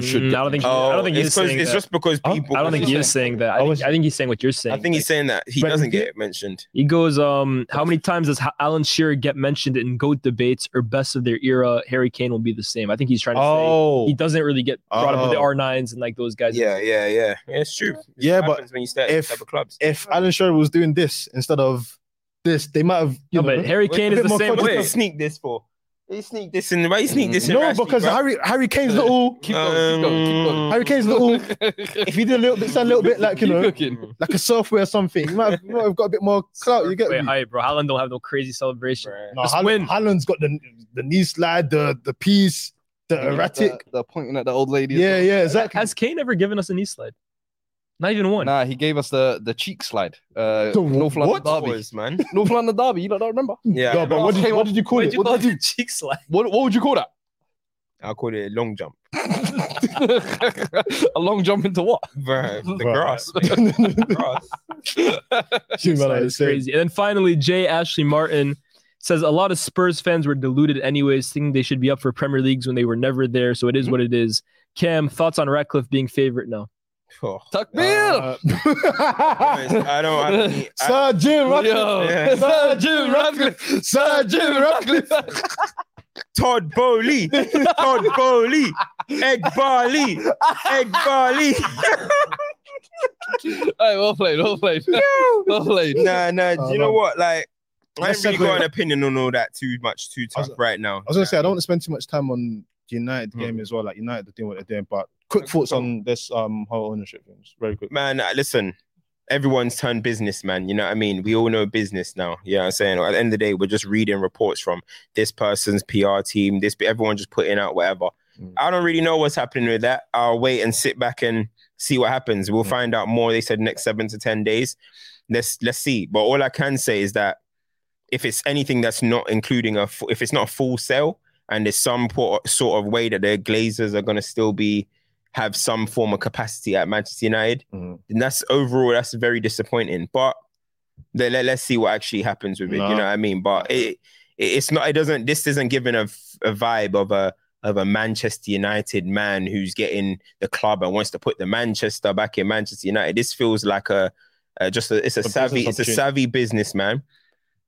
Should Mm, I don't think. Oh, I don't think it's, saying it's that. just because people. I don't think he is saying that. I, I think, I think he's saying what you're saying. I think he's saying that he But- doesn't get mentioned. He goes, um, how many times does Ha- Alan Shearer get mentioned in GOAT debates or best of their era? Harry Kane will be the same. I think he's trying to say Oh, he doesn't really get brought up with the Oh. R9s and like those guys. Yeah, yeah, yeah. Yeah, it's true. It's Yeah, but when you start if- these type clubs. if Alan Shearer was doing this instead of this, they might have. You No, know, but Harry Kane a is the same context. What did way. sneak this for? He sneak this in. Why you sneak mm. this in? no, Rashford, because bro? Harry Harry Kane's little. Uh, keep going, keep going, keep going. Um, Harry Kane's little. If he did a little bit, sound a little bit like you Keep know, looking. like a software or something, he might have, he might have got a bit more clout. You get Wait, me? hi, bro. Haaland don't have no crazy celebration. Bruh. No, Just Haaland, win. Haaland's got the the knee slide, the the piece, the erratic. The, the pointing at the old lady. Yeah, yeah, exactly. Has Kane ever given us a knee slide? Not even one. Nah, he gave us the the cheek slide. Uh, The North what? London Derby. Boys, man. North London Derby. You don't remember? Yeah, No, but what did, you, what did you call What it? did you What call did it? cheek slide? What what would you call that? I'll call it a long jump. a long jump into what? Bruh, the Bruh. grass. The grass. you? man, I It's crazy. And then finally, Jay Ashley Martin says a lot of Spurs fans were deluded anyways, thinking they should be up for Premier Leagues when they were never there. So it is what it is. Cam, thoughts on Ratcliffe being favorite now? Oh. Takbir! Uh, I don't have any. I, Sir Jim Ratcliffe. Yeah. Sir Jim Ratcliffe. Sir Jim Ratcliffe. Todd Boehly. Todd Boehly. Egg Barley. Egg Barley. Hey, well played, well played, well played. nah, nah. Oh, Do you know man. what? Like, I Let's ain't really got an opinion on all that too much, too I was- tough right now. I was gonna say I don't want to spend too much time on the United Hmm. game as well. Like United are doing what they're doing, but quick thoughts on this um whole ownership thing. Very quick. man, listen, everyone's turned businessman. You know what I mean? We all know business now. You know what I'm saying? At the end of the day, we're just reading reports from this person's PR team, this everyone just putting out whatever. Mm. I don't really know what's happening with that. I'll wait and sit back and see what happens. We'll Mm. find out more. They said next seven to ten days. Let's let's see. But all I can say is that if it's anything that's not including a, if it's not a full sale, and there's some sort of way that the Glazers are going to still be have some form of capacity at Manchester United, Mm. and that's overall that's very disappointing. But let, let, us see what actually happens with it. No. You know what I mean? But it, it it's not. It doesn't. This isn't giving a vibe of a of a Manchester United man who's getting the club and wants to put the Manchester back in Manchester United. This feels like a, a just a it's a, A savvy it's a savvy businessman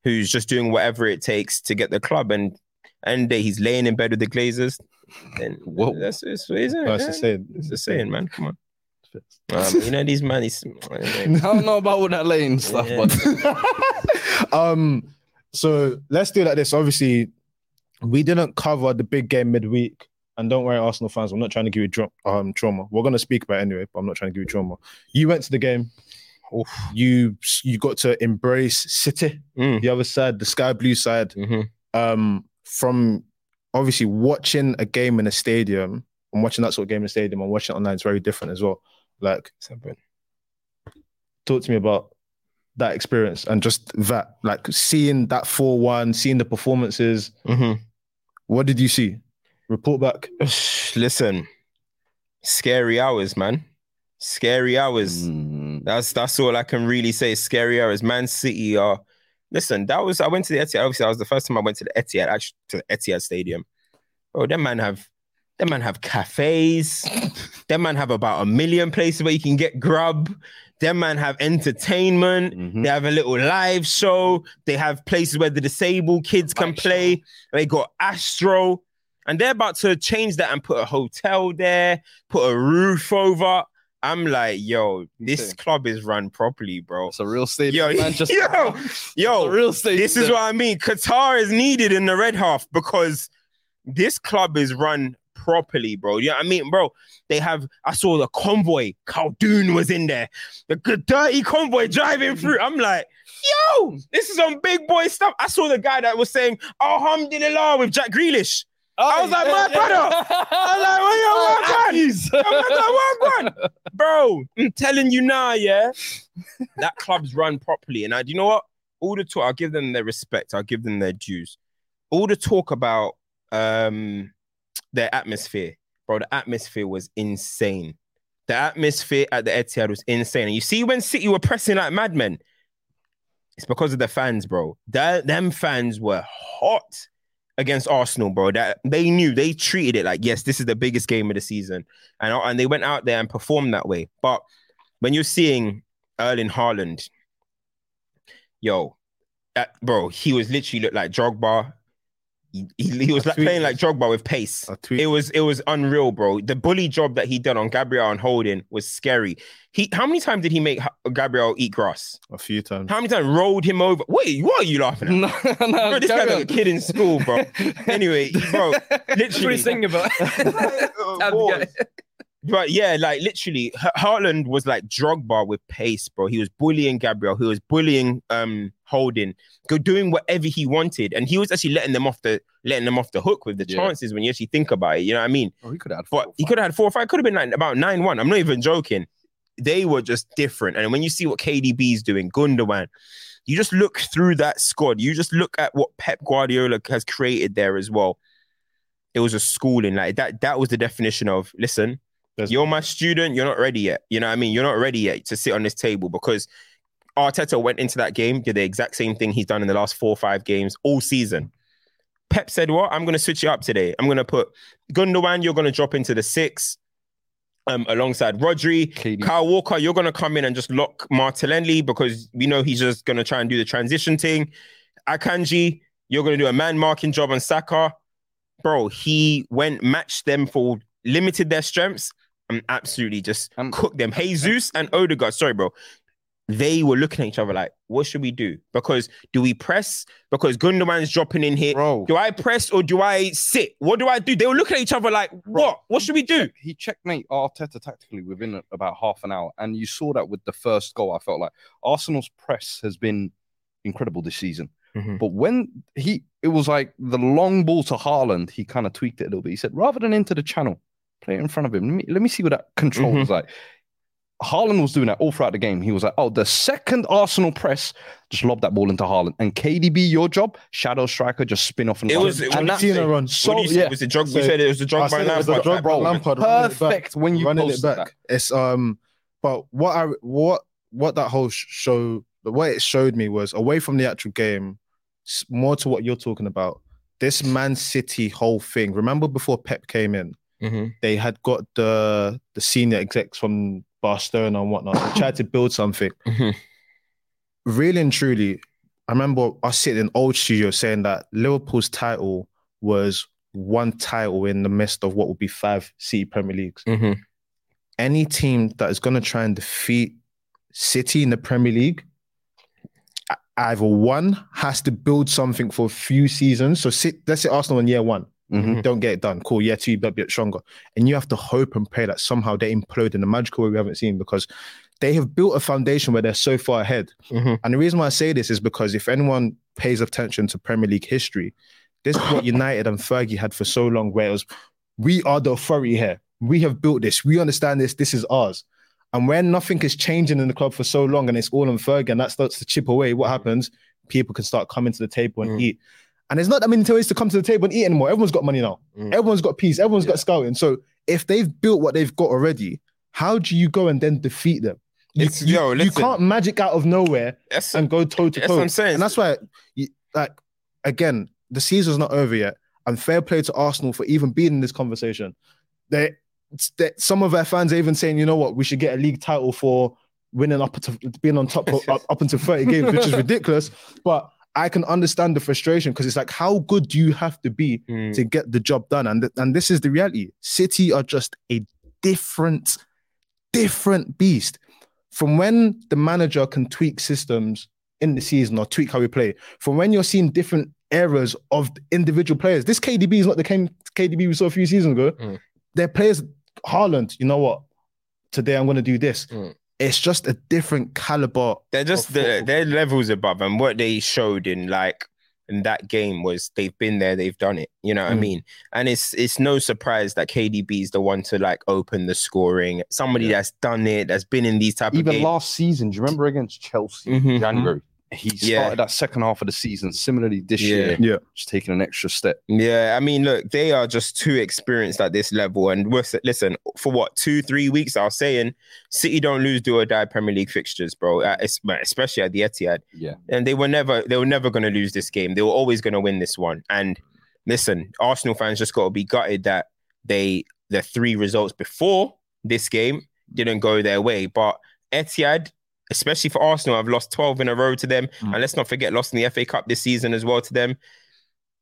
who's just doing whatever it takes to get the club and and he's laying in bed with the Glazers. Then Whoa. that's it's, isn't it? That's the man? same. It's the saying, man. Come on. Um, you know these man. He's, I don't know about all that laying stuff, Yeah. but um, so let's do like this. Obviously, we didn't cover the big game midweek, and don't worry, Arsenal fans. I'm not trying to give you dra- um trauma. We're gonna speak about it anyway, but I'm not trying to give you trauma. You went to the game. Oof. You you got to embrace City, Mm. the other side, the sky blue side. Mhm. Um, from obviously watching a game in a stadium and watching that sort of game in a stadium and watching it online is very different as well. Like talk to me about that experience and just that, like seeing that 4 1, seeing the performances. Mhm. What did you see? Report back. Listen, scary hours, man. Scary hours. Mm, That's that's all I can really say. Scary hours. Man City are. Listen, that was I went to the Etihad. Obviously, that was the first time I went to the Etihad, actually to the Etihad Stadium. Oh, them man have, them man have cafes. them man have about a million places where you can get grub. Them man have entertainment. mhm. They have a little live show. They have places where the disabled kids can play. They got Astro. And they're about to change that and put a hotel there, put a roof over. I'm like, yo, this Insane. club is run properly, bro. It's a real stadium. Yo, Manchester. yo, yo, real stadium. This is what I mean. Qatar is needed in the red half because this club is run properly, bro. You know what I mean, bro? They have. I saw the convoy. Khaldoon was in there. The good dirty convoy driving through. I'm like, yo, this is some big boy stuff. I saw the guy that was saying Alhamdulillah with Jack Grealish. I was like, my brother. I was like, what you want, man? I'm like, what, man? Bro, I'm telling you now, yeah. That club's run properly. And I, do you know what? All the talk, I'll give them their respect. I'll give them their dues. All the talk about um their atmosphere, bro. The atmosphere was insane. The atmosphere at the Etihad was insane. And you see, when City were pressing like madmen, it's because of the fans, bro. That them fans were hot against Arsenal, bro. That they knew they treated it like, yes, this is the biggest game of the season, and and they went out there and performed that way. But when you're seeing Erling Haaland, yo, that, bro, he was literally looked like Drogba. He, he, he was I like playing tweeted- like Drogba with pace. It was it was unreal, bro. The bully job that he done on Gabriel and Holding was scary. He how many times did he make Gabriel eat grass? a few times. How many times rolled him over? Wait, what are you laughing at? no, no, Bro, this guy's like a kid in school, bro. Anyway, bro, That's what literally. he's thinking about. But yeah, like literally, H- Haaland was like Drogba with pace, bro. He was bullying Gabriel. He was bullying um Holding, go doing whatever he wanted, and he was actually letting them off the letting them off the hook with the Yeah. chances when you actually think about it. You know what I mean? Oh, he could have. But he could have had four or five. Could have been like about nine one. I'm not even joking. They were just different. And when you see what KDB's doing, Gundogan, you just look through that squad. You just look at what Pep Guardiola has created there as well. It was a schooling. Like that. That was the definition of listen. There's- You're my student. You're not ready yet. You know what I mean? You're not ready yet to sit on this table because Arteta went into that game, did the exact same thing he's done in the last four or five games all season. Pep said, What? I'm going to switch it up today. I'm going to put Gundogan, you're going to drop into the six um, alongside Rodri. KD. Kyle Walker, you're going to come in and just lock Martinelli because we know he's just going to try and do the transition thing. Akanji, you're going to do a man marking job on Saka. Bro, he went, matched them for limited their strengths and absolutely just Um, cooked them. Jesus and Odegaard, sorry, bro. They were looking at each other like, what should we do? Because do we press? Because Gundogan's dropping in here. Bro, Do I press or do I sit? What do I do? They were looking at each other like, what? What should we do? he checkmate Arteta tactically within about half an hour, and you saw that with the first goal. I felt like Arsenal's press has been incredible this season. Mhm. But when he, it was like the long ball to Haaland, he kind of tweaked it a little bit. He said, rather than into the channel, play it in front of him. Let me, let me see what that control Mhm. was like. Haaland was doing that all throughout the game. He was like, oh, the second Arsenal press, just lob that ball into Haaland. And KDB, your job, shadow striker, just spin off and It run. was- and what that's Tina run. What do you say? yeah, Was it Drogba? So- you said it was a I Drogba said it was the Lampard. Drogba Bro, Lampard running it perfect when you running it posted back. that. It's um, but what I what what that whole show, the way it showed me was away from the actual game, more to what you're talking about. This Man City whole thing. Remember before Pep came in, Mhm. they had got the the senior execs from Barcelona and whatnot. They tried to build something. Mhm. Really and truly, I remember us sitting in old studio saying that Liverpool's title was one title in the midst of what would be five City Premier Leagues. Mhm. Any team that is going to try and defeat City in the Premier League, either one has to build something for a few seasons. So sit, let's say Arsenal in year one, Mhm. don't get it done. Cool, year two, but bit stronger. And you have to hope and pray that somehow they implode in a magical way we haven't seen because they have built a foundation where they're so far ahead. Mhm. And the reason why I say this is because if anyone pays attention to Premier League history, this is what United and Fergie had for so long, where it was, we are the authority here. We have built this. We understand this. This is ours. And when nothing is changing in the club for so long and it's all on Fergie and that starts to chip away, what happens? People can start coming to the table and Mm. eat. And there's not that many ways to come to the table and eat anymore. Everyone's got money now. Mm. Everyone's got peace. Everyone's Yeah. got scouting. So if they've built what they've got already, how do you go and then defeat them? You, you- yo, you can't magic out of nowhere That's and go toe to toe. I'm saying. And that's why, you, like, again, the season's not over yet. And fair play to Arsenal for even being in this conversation. They, they, some of their fans are even saying, you know what, we should get a league title for winning up to being on top of, up, up until 30 games, which is ridiculous. But I can understand the frustration because it's like, how good do you have to be Mm. to get the job done? And th- and this is the reality. City are just a different, different beast. From when the manager can tweak systems in the season or tweak how we play, from when you're seeing different eras of individual players. This KDB is not the same KDB we saw a few seasons ago. Mm. Their players, Haaland, you know what? Today I'm going to do this. Mm. It's just a different caliber. They're just the, they're levels above, and what they showed in like in that game was they've been there, they've done it. You know what I Mm. mean? And it's it's no surprise that KDB is the one to like open the scoring. Somebody Yeah. that's done it, that's been in these type of Even last season, do you remember against Chelsea in Mhm. January? He started Yeah. that second half of the season similarly this Yeah. year, Yeah. just taking an extra step. Yeah, I mean, look, they are just too experienced at this level. And we're, listen, for what two, three weeks, I was saying, City don't lose do or die Premier League fixtures, bro. Especially at the Etihad. Yeah. and they were never they were never going to lose this game. They were always going to win this one. And listen, Arsenal fans just got to be gutted that they the three results before this game didn't go their way. But Etihad, especially for Arsenal, I've lost 12 in a row to them. Mm. And let's not forget, lost in the FA Cup this season as well to them.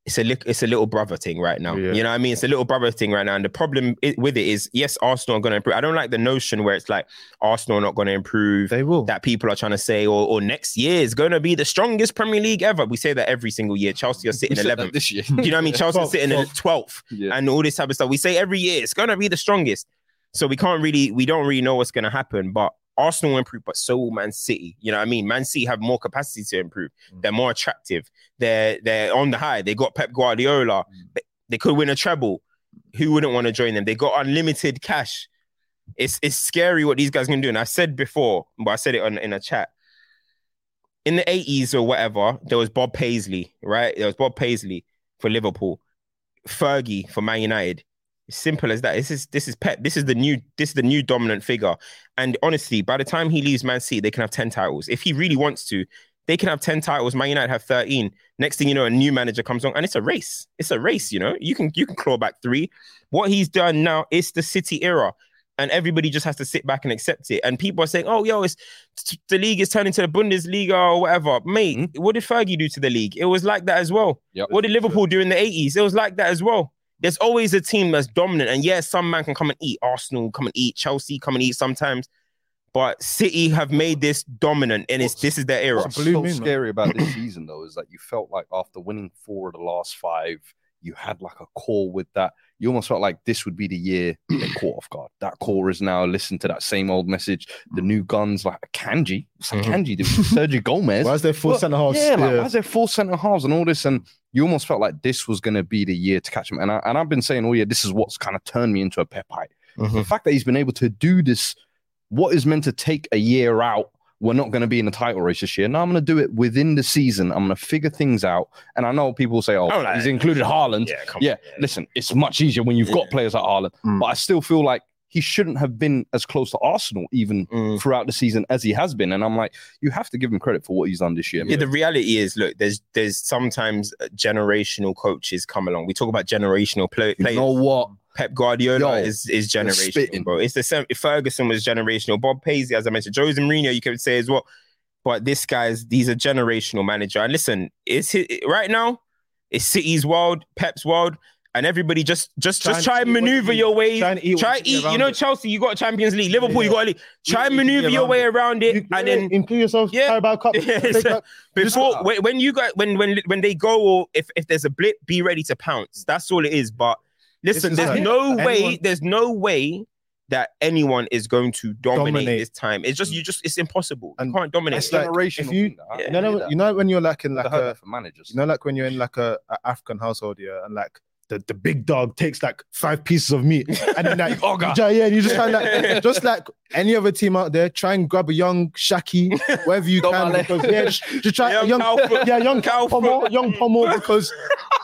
It's a li- it's a little brother thing right now. Yeah. You know what I mean? It's a little brother thing right now. And the problem i- with it is, yes, Arsenal are going to improve. I don't like the notion where it's like Arsenal are not going to improve They will. that people are trying to say, or, or next year is going to be the strongest Premier League ever. We say that every single year. Chelsea are sitting We said that 11th. this year. Do you know what I mean? Chelsea are sitting in twelfth. 12th yeah. and all this type of stuff. We say every year it's going to be the strongest. So we can't really, we don't really know what's going to happen. But Arsenal will improve, but so will Man City. You know what I mean? Man City have more capacity to improve. Mm. They're more attractive. They're they're on the high. They got Pep Guardiola. They, they could win a treble. Who wouldn't want to join them? They got unlimited cash. It's it's scary what these guys can do. And I said before, but I said it on in a chat. In the 80s or whatever, there was Bob Paisley, right? There was Bob Paisley for Liverpool, Fergie for Man United. Simple as that. This is this is Pep. This is the new this is the new dominant figure. And honestly, by the time he leaves Man City, they can have 10 titles. If he really wants to, they can have 10 titles. Man United have 13. Next thing you know, a new manager comes on, and it's a race. It's a race, you know. You can you can claw back three. What he's done now is the City era. And everybody just has to sit back and accept it. And people are saying, "Oh, yo, it's the league is turning to the Bundesliga or whatever." Mate, hmm? what did Fergie do to the league? It was like that as well. Yep. What did Liverpool do in the 80s? It was like that as well. There's always a team that's dominant. And yes, some man can come and eat. Arsenal come and eat. Chelsea come and eat sometimes. But City have made this dominant, and it's this is their era. What's so scary about this season, though, is that you felt like after winning four of the last five, you had like a core with that. You almost felt like this would be the year they caught off guard. That core is now listen to that same old message. The new guns like Kanji, what's that Mhm. Kanji? Sergio Gomez. Why is there four Well, centre halves? Yeah, like, why is there four centre halves and all this? And you almost felt like this was going to be the year to catch him. And, I, and I've been saying all year, this is what's kind of turned me into a Pepite. Mhm. The fact that he's been able to do this, what is meant to take a year out, we're not going to be in the title race this year. Now I'm going to do it within the season. I'm going to figure things out. And I know people say, oh, Oh, like- he's included Haaland. Yeah, come Yeah, on. listen, it's much easier when you've got players like Haaland. Mm. But I still feel like he shouldn't have been as close to Arsenal even Mm. throughout the season as he has been. And I'm like, you have to give him credit for what he's done this year. Yeah, the reality is, look, there's there's sometimes uh, generational coaches come along. We talk about generational play, You players. know what? Pep Guardiola Yo, is is generational, bro. It's the same. Ferguson was generational. Bob Paisley, as I mentioned, Jose Mourinho, you could say as well. But this guy's he's a generational manager. And listen, it's hi- right now It's City's world, Pep's world, and everybody just just Try just and try and eat maneuver your way. Try and eat Try you eat. eat You know, it. Chelsea, you got Champions League. Liverpool, you Yeah. got a league. Try and You- you maneuver get your way around it, You- and then include yourself. Yeah. Carabao Cup. Yeah, so- before when, when you got when when when they go or if if there's a blip, be ready to pounce. That's all it is. But listen, there's like no way, anyone- there's no way that anyone is going to dominate, Dominate. this time. It's just you just it's impossible. And you can't dominate. That's like, generational. if you- thing, I Yeah. You know, you know when you're like in like a, that for managers. you know, like when you're in like a, a African household, yeah, and like the, the big dog takes like five pieces of meat, and then like, Oh, God. yeah, you just kind of like, just like any other team out there, try and grab a young Shaki, wherever you can, because yeah, just, just try Young young, yeah, young Calvert. Pomo, young Pomo, because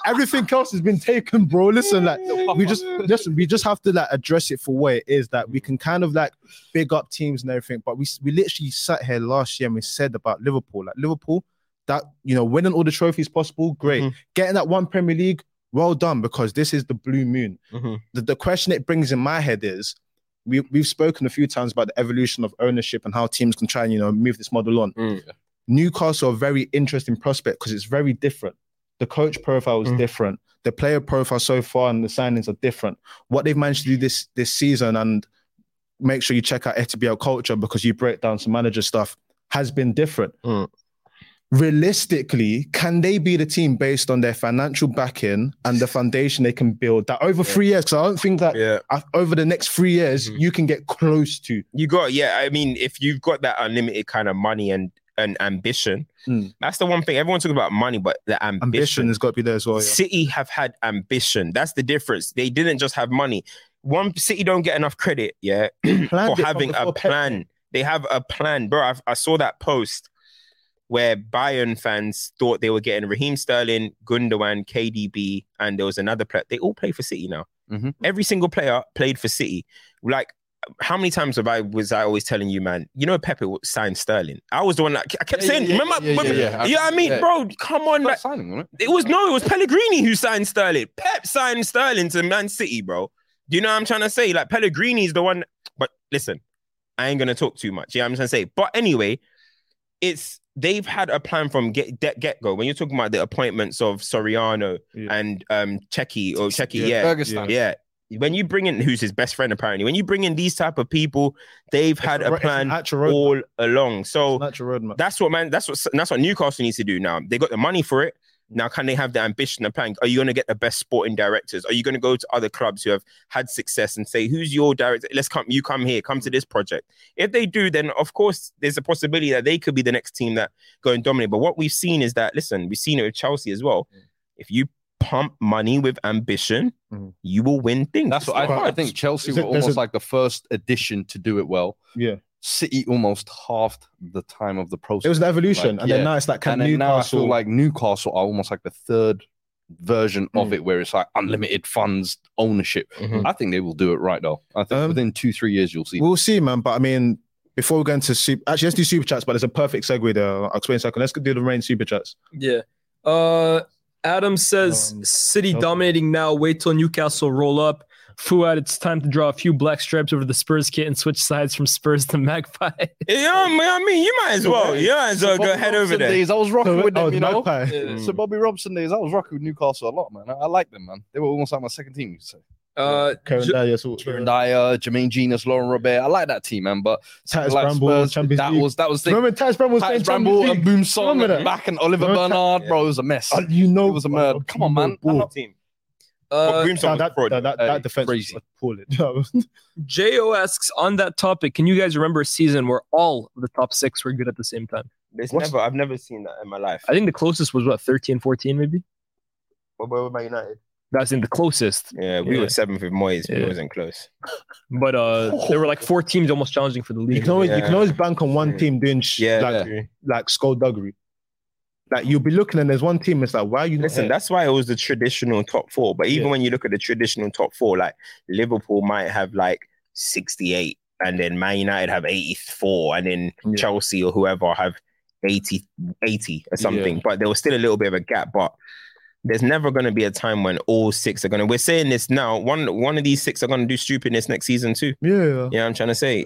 everything else has been taken, bro. Listen, like we just just we just have to like address it for what it is that we can kind of like big up teams and everything but we we literally sat here last year and we said about liverpool like liverpool that you know winning all the trophies possible great Mhm. getting that one premier league well done because this is the blue moon Mhm. the, the question it brings in my head is we, we've spoken a few times about the evolution of ownership and how teams can try and you know move this model on Mm. newcastle are a very interesting prospect because it's very different the coach profile is Mm. different the player profile so far and the signings are different what they've managed to do this this season and make sure you check out FTBL culture because you break down some manager stuff has been different. Mm. Realistically, can they be the team based on their financial backing and the foundation they can build that over three years? Because I don't think that Yeah. over the next three years Mhm. you can get close to. You got yeah. I mean, if you've got that unlimited kind of money and and ambition, Mm. that's the one thing. Everyone talks about money, but the Ambition ambition. has got to be there as well. Yeah. City have had ambition. That's the difference. They didn't just have money. One City don't get enough credit, yeah, for having a Pep. plan. They have a plan, bro. I, I saw that post where Bayern fans thought they were getting Raheem Sterling, Gundogan, KDB, and there was another player. They all play for City now. Mhm. Every single player played for City. Like, how many times have I was I always telling you, man? You know, Pepe signed Sterling. I was the one that I kept Yeah, saying. yeah, remember? yeah, when- yeah, yeah. you know what I mean, bro? Come on, like, signing, wasn't it? was no, it was Pellegrini who signed Sterling. Pep signed Sterling to Man City, bro. Do you know what I'm trying to say? Like Pellegrini's the one. But listen, I ain't gonna talk too much. Yeah, I'm trying to say. But anyway, it's they've had a plan from get get, get go. When you're talking about the appointments of Soriano Yeah. and um Txiki or Txiki, Yeah. yeah, yeah. When you bring in who's his best friend apparently, when you bring in these type of people, they've had It's a plan all along. So It's an actual roadmap. that's what man. That's what that's what Newcastle needs to do now. They got the money for it. Now, can they have the ambition and plan? Are you going to get the best sporting directors? Are you going to go to other clubs who have had success and say, "Who's your director? Let's come. You come here. Come to this project." If they do, then of course there's a possibility that they could be the next team that go and dominate. But what we've seen is that listen, we've seen it with Chelsea as well. If you pump money with ambition, Mhm. you will win things. That's what I, I think. Chelsea there's were almost a- like the first addition to do it well. yeah. City almost halved the time of the process. It was an evolution. Like, and yeah. then now it's like can and then now I Newcastle feel like Newcastle are almost like the third version of Mm. it, where it's like unlimited funds ownership. Mhm. I think they will do it right though. I think Um, within two three years you'll see. We'll see, man. But I mean, before we go into super, actually, let's do super chats. But there's a perfect segue there. I'll explain in a second. Let's do the rain super chats. Yeah. Uh, Adam says Um, City okay. dominating now. Wait till Newcastle roll up. Fuad, it's time to draw a few black stripes over the Spurs kit and switch sides from Spurs to Magpie. You know I mean? You might as well. You might as well Bobby go head over there. Days, I was rocking with oh, them, you know. Magpie. Mm. So Bobby Robson days, I was rocking with Newcastle a lot, man. I, I like them, man. They were almost like my second team. You could say. Uh, Karen J- Dyer, sort Kieran Dyer, Jermaine Jenas, Laurent Robert. I like that team, man. But Titus like Bramble, Spurs, Champions that League. was that was the Remember Titus Bramble was playing Titus Bramble and Boumsong Remember back and Olivier Remember Bernard, bro. It was a mess. Oh, you know It was a murder. Come on, man. Ball. Top team. Uh, Boumsong that, that, that, that defense crazy. was appalling. Jo asks on that topic, can you guys remember a season where all of the top six were good at the same time? It's What's- never. I've never seen that in my life. I think the closest was what 13, 14 maybe. What about Man United? That's in the closest. Yeah, we Yeah. were seventh with Moyes. Yeah. It wasn't close. But uh, there were like four teams almost challenging for the you league. can always you can always bank on one team doing sh- Yeah, like true. like skullduggery. Like you'll be looking and there's one team. It's like why are you Listen, that's why it was the traditional top four. But even Yeah. when you look at the traditional top four, like Liverpool might have like 68, and then Man United have 84, and then Yeah. Chelsea or whoever have 80, 80 or something. But there was still a little bit of a gap. But there's never going to be a time when all six are going to. We're saying this now. One one of these six are going to do stupidness next season too. yeah. Yeah, I'm trying to say.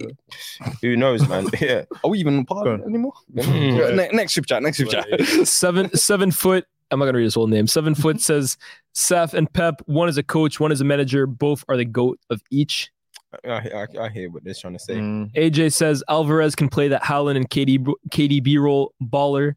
Who knows, man? yeah. Are we even part of it anymore? Mm. Ne- next super chat. Next super chat. seven seven foot I'm not gonna read his whole name. Seven foot says Seth and Pep. One is a coach, one is a manager. Both are the goat of each. I, I, I hear what they're trying to say. Mm. AJ says Alvarez can play that Haaland and KD, KDB role baller.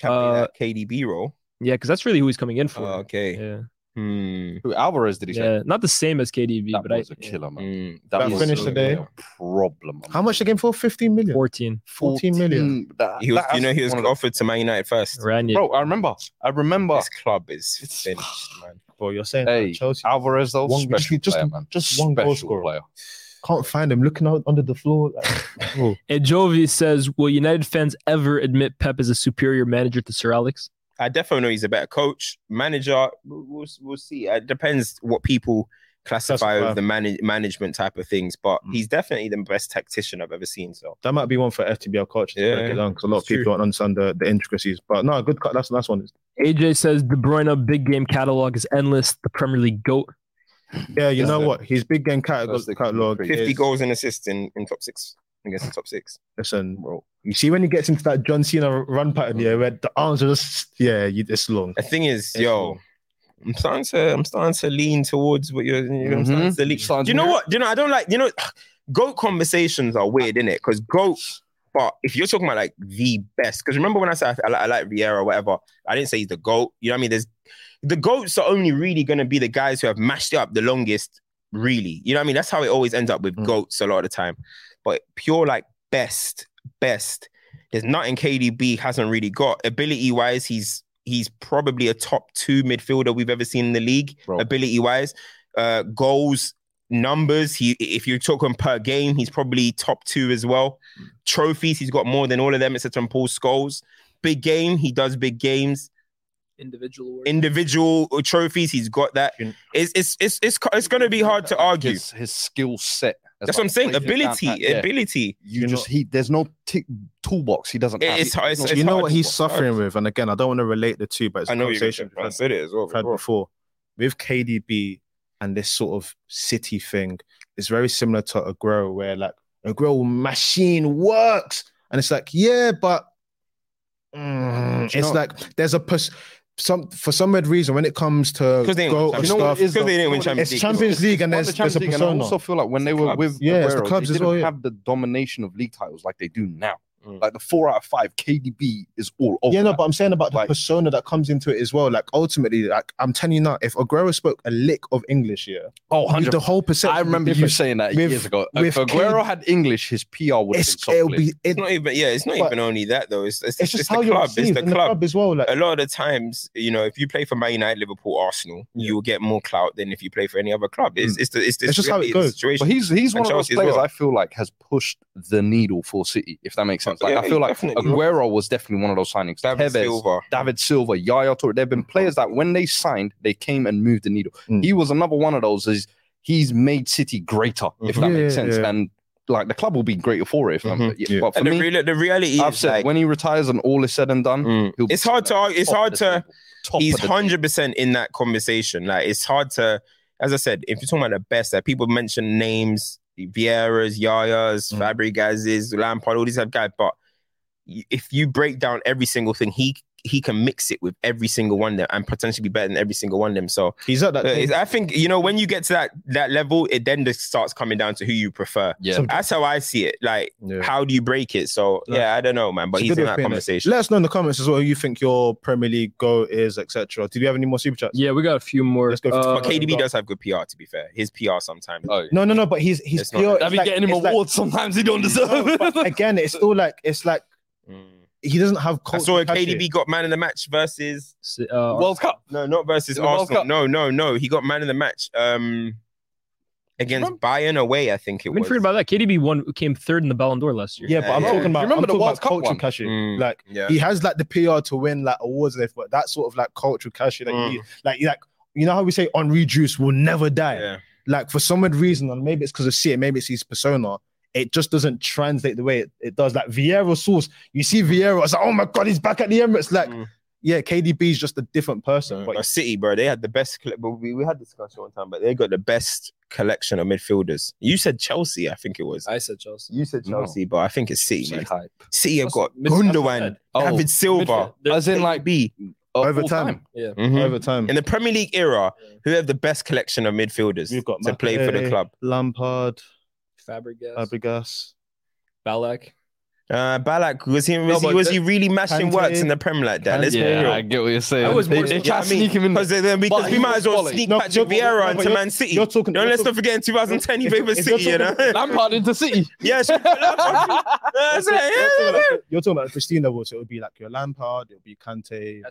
Can't Uh, be that KDB role. Yeah, because that's really who he's coming in for. Oh, okay. Yeah, Hmm. Who Alvarez did he say? yeah, not the same as KDB, That but I was a killer, man. Hmm. That was finished a today? Problem. man. How much the game for? 15 million. 14. 14 million. That, He was, that you know, he was one of the- offered to Man United first. Ranier. Bro, I remember. I remember. This club is It's- finished, man. Bro, you're saying Hey, that Chelsea Alvarez though, One- special just- player, man. just one goal Special scorer. player. can't find him. Looking out under the floor. Like, bro. And Jovi says, Will United fans ever admit Pep is a superior manager to Sir Alex? I definitely know he's a better coach, manager. We'll, we'll, we'll see. It depends what people classify Classify. as the man- management type of things, but Mm. he's definitely the best tactician I've ever seen. So that might be one for FTBL coaches to Yeah, break it down because a lot of it's true. people don't understand the, the intricacies. But no, good cut. That's the last one. AJ says De Bruyne big game catalog is endless. The Premier League GOAT. Yeah, you That's know the- what? His big game catalog. the catalog 50 is- goals and assists in, in top six against the top six. Listen, bro. You see when he gets into that John Cena run pattern, yeah, where the arms are just yeah, you, it's long. The thing is, It's yo, long. I'm starting to I'm starting to lean towards what you're. You know, I'm starting to lean. Starting Do you to know what? Do you know? I don't like. You know, goat conversations are weird, innit? Because goat. But if you're talking about like the best, because remember when I said I, like, I like Vieira or whatever, I didn't say he's the goat. You know what I mean? There's the goats are only really going to be the guys who have mashed it up the longest. Really, you know what I mean? That's how it always ends up with Mm. goats a lot of the time. But pure like best, best. There's nothing KDB hasn't really got ability wise. He's he's probably a top two midfielder we've ever seen in the league ability wise. Uh, goals, numbers. He if you're talking per game, he's probably top two as well. Trophies, he's got more than all of them, except from Paul Scholes. Big game, he does big games. Individual Individual trophies, he's got that. It's it's it's it's, it's going to be hard to argue. His, his skill set. As That's like what I'm saying. Ability, yeah. ability. You You just he. There's no tick toolbox. He doesn't. It- have. it's He- hard- it's- no- it's you know what he's it's hard. suffering with, and again, I don't want to relate the two, but it's I a know you're conversation going we've said it as well. we've had before with KDB and this sort of city thing. It's very similar to Aguero, where like a grow machine works, and it's like yeah, but mm, it's know- like there's a pers- some for some weird reason when it comes to 'Cause they ain't goal won and You know what stuff. it is? Because they didn't win You know Champions It's League. Champions League and Not there's, the there's a Champions League, and I also feel like when they were Clubs. with Yeah, it's the clubs they didn't yeah. have the domination of league titles like they do now. Mm. Like the four out of five, KDB is all over. Yeah, no, but I'm saying about the Like- persona that comes into it as well. Like ultimately, like I'm telling you now, if Aguero spoke a lick of English, yeah, oh, 100 the whole perception. I remember you saying that With- years ago. if Aguero K- had English, his PR would have been it'll be. It, It's not even. Yeah, it's not But- even only that though. It's it's, it's it's, just the how you're club. It's the in the club. club as well. Like a lot of the times, you know, if you play for Man United, Liverpool, Arsenal, Yeah. you will get more clout than if you play for any other club. It's, it's, the, it's, the It's just how it reality of the goes. Situation. But he's he's And one of those players well. I feel like has pushed the needle for City, if that makes sense. Like Yeah, I feel like definitely. Aguero was definitely one of those signings. David Tevez, Silva. David Silva, Yaya Toure. There have been players that when they signed, they came and moved the needle. Mm. He was another one of those. Is he's made City greater, if Mhm. that Yeah, makes sense. yeah. And like the club will be greater for it. If I'm- Mhm. yeah, Yeah. But for And the, me, real, the reality I've is said like, when he retires and all is said and done, mm, he'll be it's hard to top argue. It's hard to. Top He's of the table. hundred percent in that conversation. Like it's hard to, as I said, if you're talking about the best, that people mention names, Vieiras, Yayas, Mm. Fabregases, Lampard, all these other guys, but if you break down every single thing, he he can mix it with every single one of them and potentially be better than every single one of them. So he's at that. uh, I think you know when you get to that that level, it then just starts coming down to who you prefer. Yeah. So- That's how I see it. Like, Yeah. how do you break it? So Yeah. yeah, I don't know, man. But It's he's in that of it. conversation. Let us know in the comments as well who you think your Premier League go is, etc. Did we have any more super chats? Yeah, we got a few more. Let's go Uh, But KDB does have good PR. To be fair, his PR sometimes. Oh, No, no, no. But he's he's It's. I've I've been like- getting him it's like- awards sometimes he don't deserve. but again, it's all like it's like Mm. He doesn't have. I saw a culture KDB got man in the match versus uh, World Cup. no, not versus World Arsenal. Cup? No, no, no. He got man in the match um against Remember? Bayern away. I think it I mean, was. forget about that. KDB won came third in the Ballon d'Or last year. Yeah, but I'm Yeah. talking about. Remember I'm the talking World about Cup culture one? cashing. Mm. Like Yeah. he has like the PR to win like awards and everything. but That sort of like cultural cashing. Like, Mm. you, like, like you know how we say Henri Juice will never die. Yeah. Like for some weird reason, and maybe it's because of C, maybe it's his persona. It just doesn't translate the way it, it does. Like Vieira source, you see Vieira, it's like, oh my god, he's back at the Emirates. Like, Mm. yeah, KDB is just a different person. But But City, bro, they had the best. colle- But we, we had this discussion one time, but they got the best collection of midfielders. You said Chelsea, I think it was. I said Chelsea. You said No. Chelsea, but I think it's City. Man. hype. City have got Mid- that's what I Gundogan, said. Oh, David Silva, Midfield. They're- As in like B. uh, Over all time. Mhm. over time. In the Premier League era, who have the best collection of midfielders We've got to play for the club? Lampard, Fabregas, Fabregas. Ballack. Uh, Ballack was he was, No, he was the- he really mashing Kante- works in the Prem like that? Let's be Yeah, real. I get what you're saying. I was they, more- they you know try what to I mean? sneak him in. Because then because we might as well quality. sneak No, Patrick Vieira no, into Man City. You're talking. No, you're let's talking- not forget in 2010 he if- played for City, you know. Lampard into City. yeah, sure. That's You're talking yeah. about- You're talking about Christine level, so it would be like your Lampard, it would be Kante,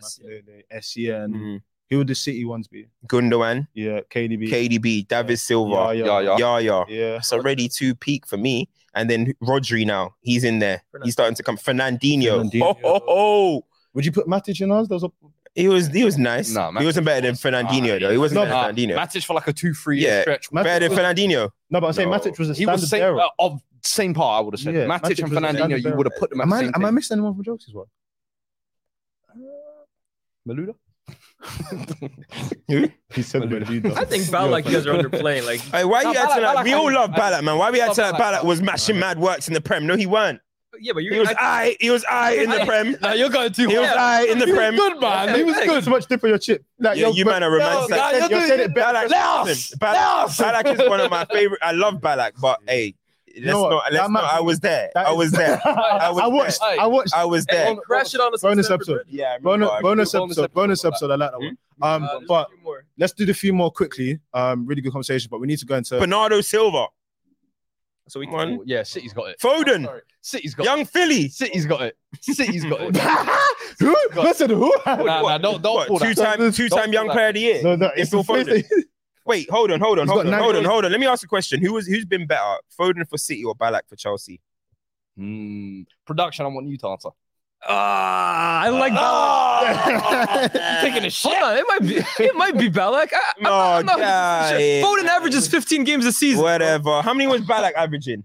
Essien. Makelele, Essien. Who would the City ones be? Gundogan, Yeah, KDB. KDB, David Silva, yeah, Yeah, yeah. Yaya. yeah. That's already two peak for me. And then Rodri now, he's in there. He's starting to come. Fernandinho. Fernandinho. Oh, oh, oh. Would you put Matic in ours? Those are He was he was nice. Nah, he wasn't better than was Fernandinho though. He wasn't No, better than Fernandinho. Matic for like a two, three Yeah. year stretch. Matic better than was- Fernandinho. No, but I'm saying No. Matic was a He standard was same bearer. uh, of same part. I would have said Yeah, Matic, Matic and was a Fernandinho. standard You would have put them at Am the I, same am I thing. missing anyone from Chelsea's one? Malouda? He said Malouda. I think Ballack you guys are underplaying. Like Hey, why Nah, you acting Ballack- like Ballack we all had- love Ballack, man? Why we acting like Ballack- Balak was mashing mad works in the Prem? No, he weren't. yeah, but you're He was I. He was I in the Prem. Nah, you're going too He was. I in the He was Prem. good, man. He was good. So much dip on your chip. Like, Yeah, you man are romantic. No, nah, you're you doing- said it better. Ballack, Let us! listen, Let Ballack! Ballack is one of my favorite. I love Ballack, but hey, let's know not. Let's That not. I was there. I was there. I was I watched. there. I watched. I was there. crash it on us. Bonus episode. Yeah, Bonus, remember. bonus bonus episode. Bonus episode. episode. I like that one. Um, Uh, but let's do the few more quickly. Um, really good conversation, but we need to go into. Bernardo Silva, so we Come on. Oh, yeah, City's got it. Foden, Sorry. City's got young Philly. City's got it. City's got it. who? Listen, who? Nah, nah, don't, don't What, pull that. two-time, two-time Don't young player of the year. No, no, It's it's Phil Foden. Wait, hold on, hold on, He's hold on, hold on, hold on. Let me ask a question. Who was who's been better, Foden for City or Ballack for Chelsea? Hmm. Production, I want you to answer. Ah, I like that. Taking a shit. Hold on, it might be it might be Ballack. I, I'm, No, not- I'm not guy. Foden averages 15 games a season. Whatever. How many was Ballack averaging?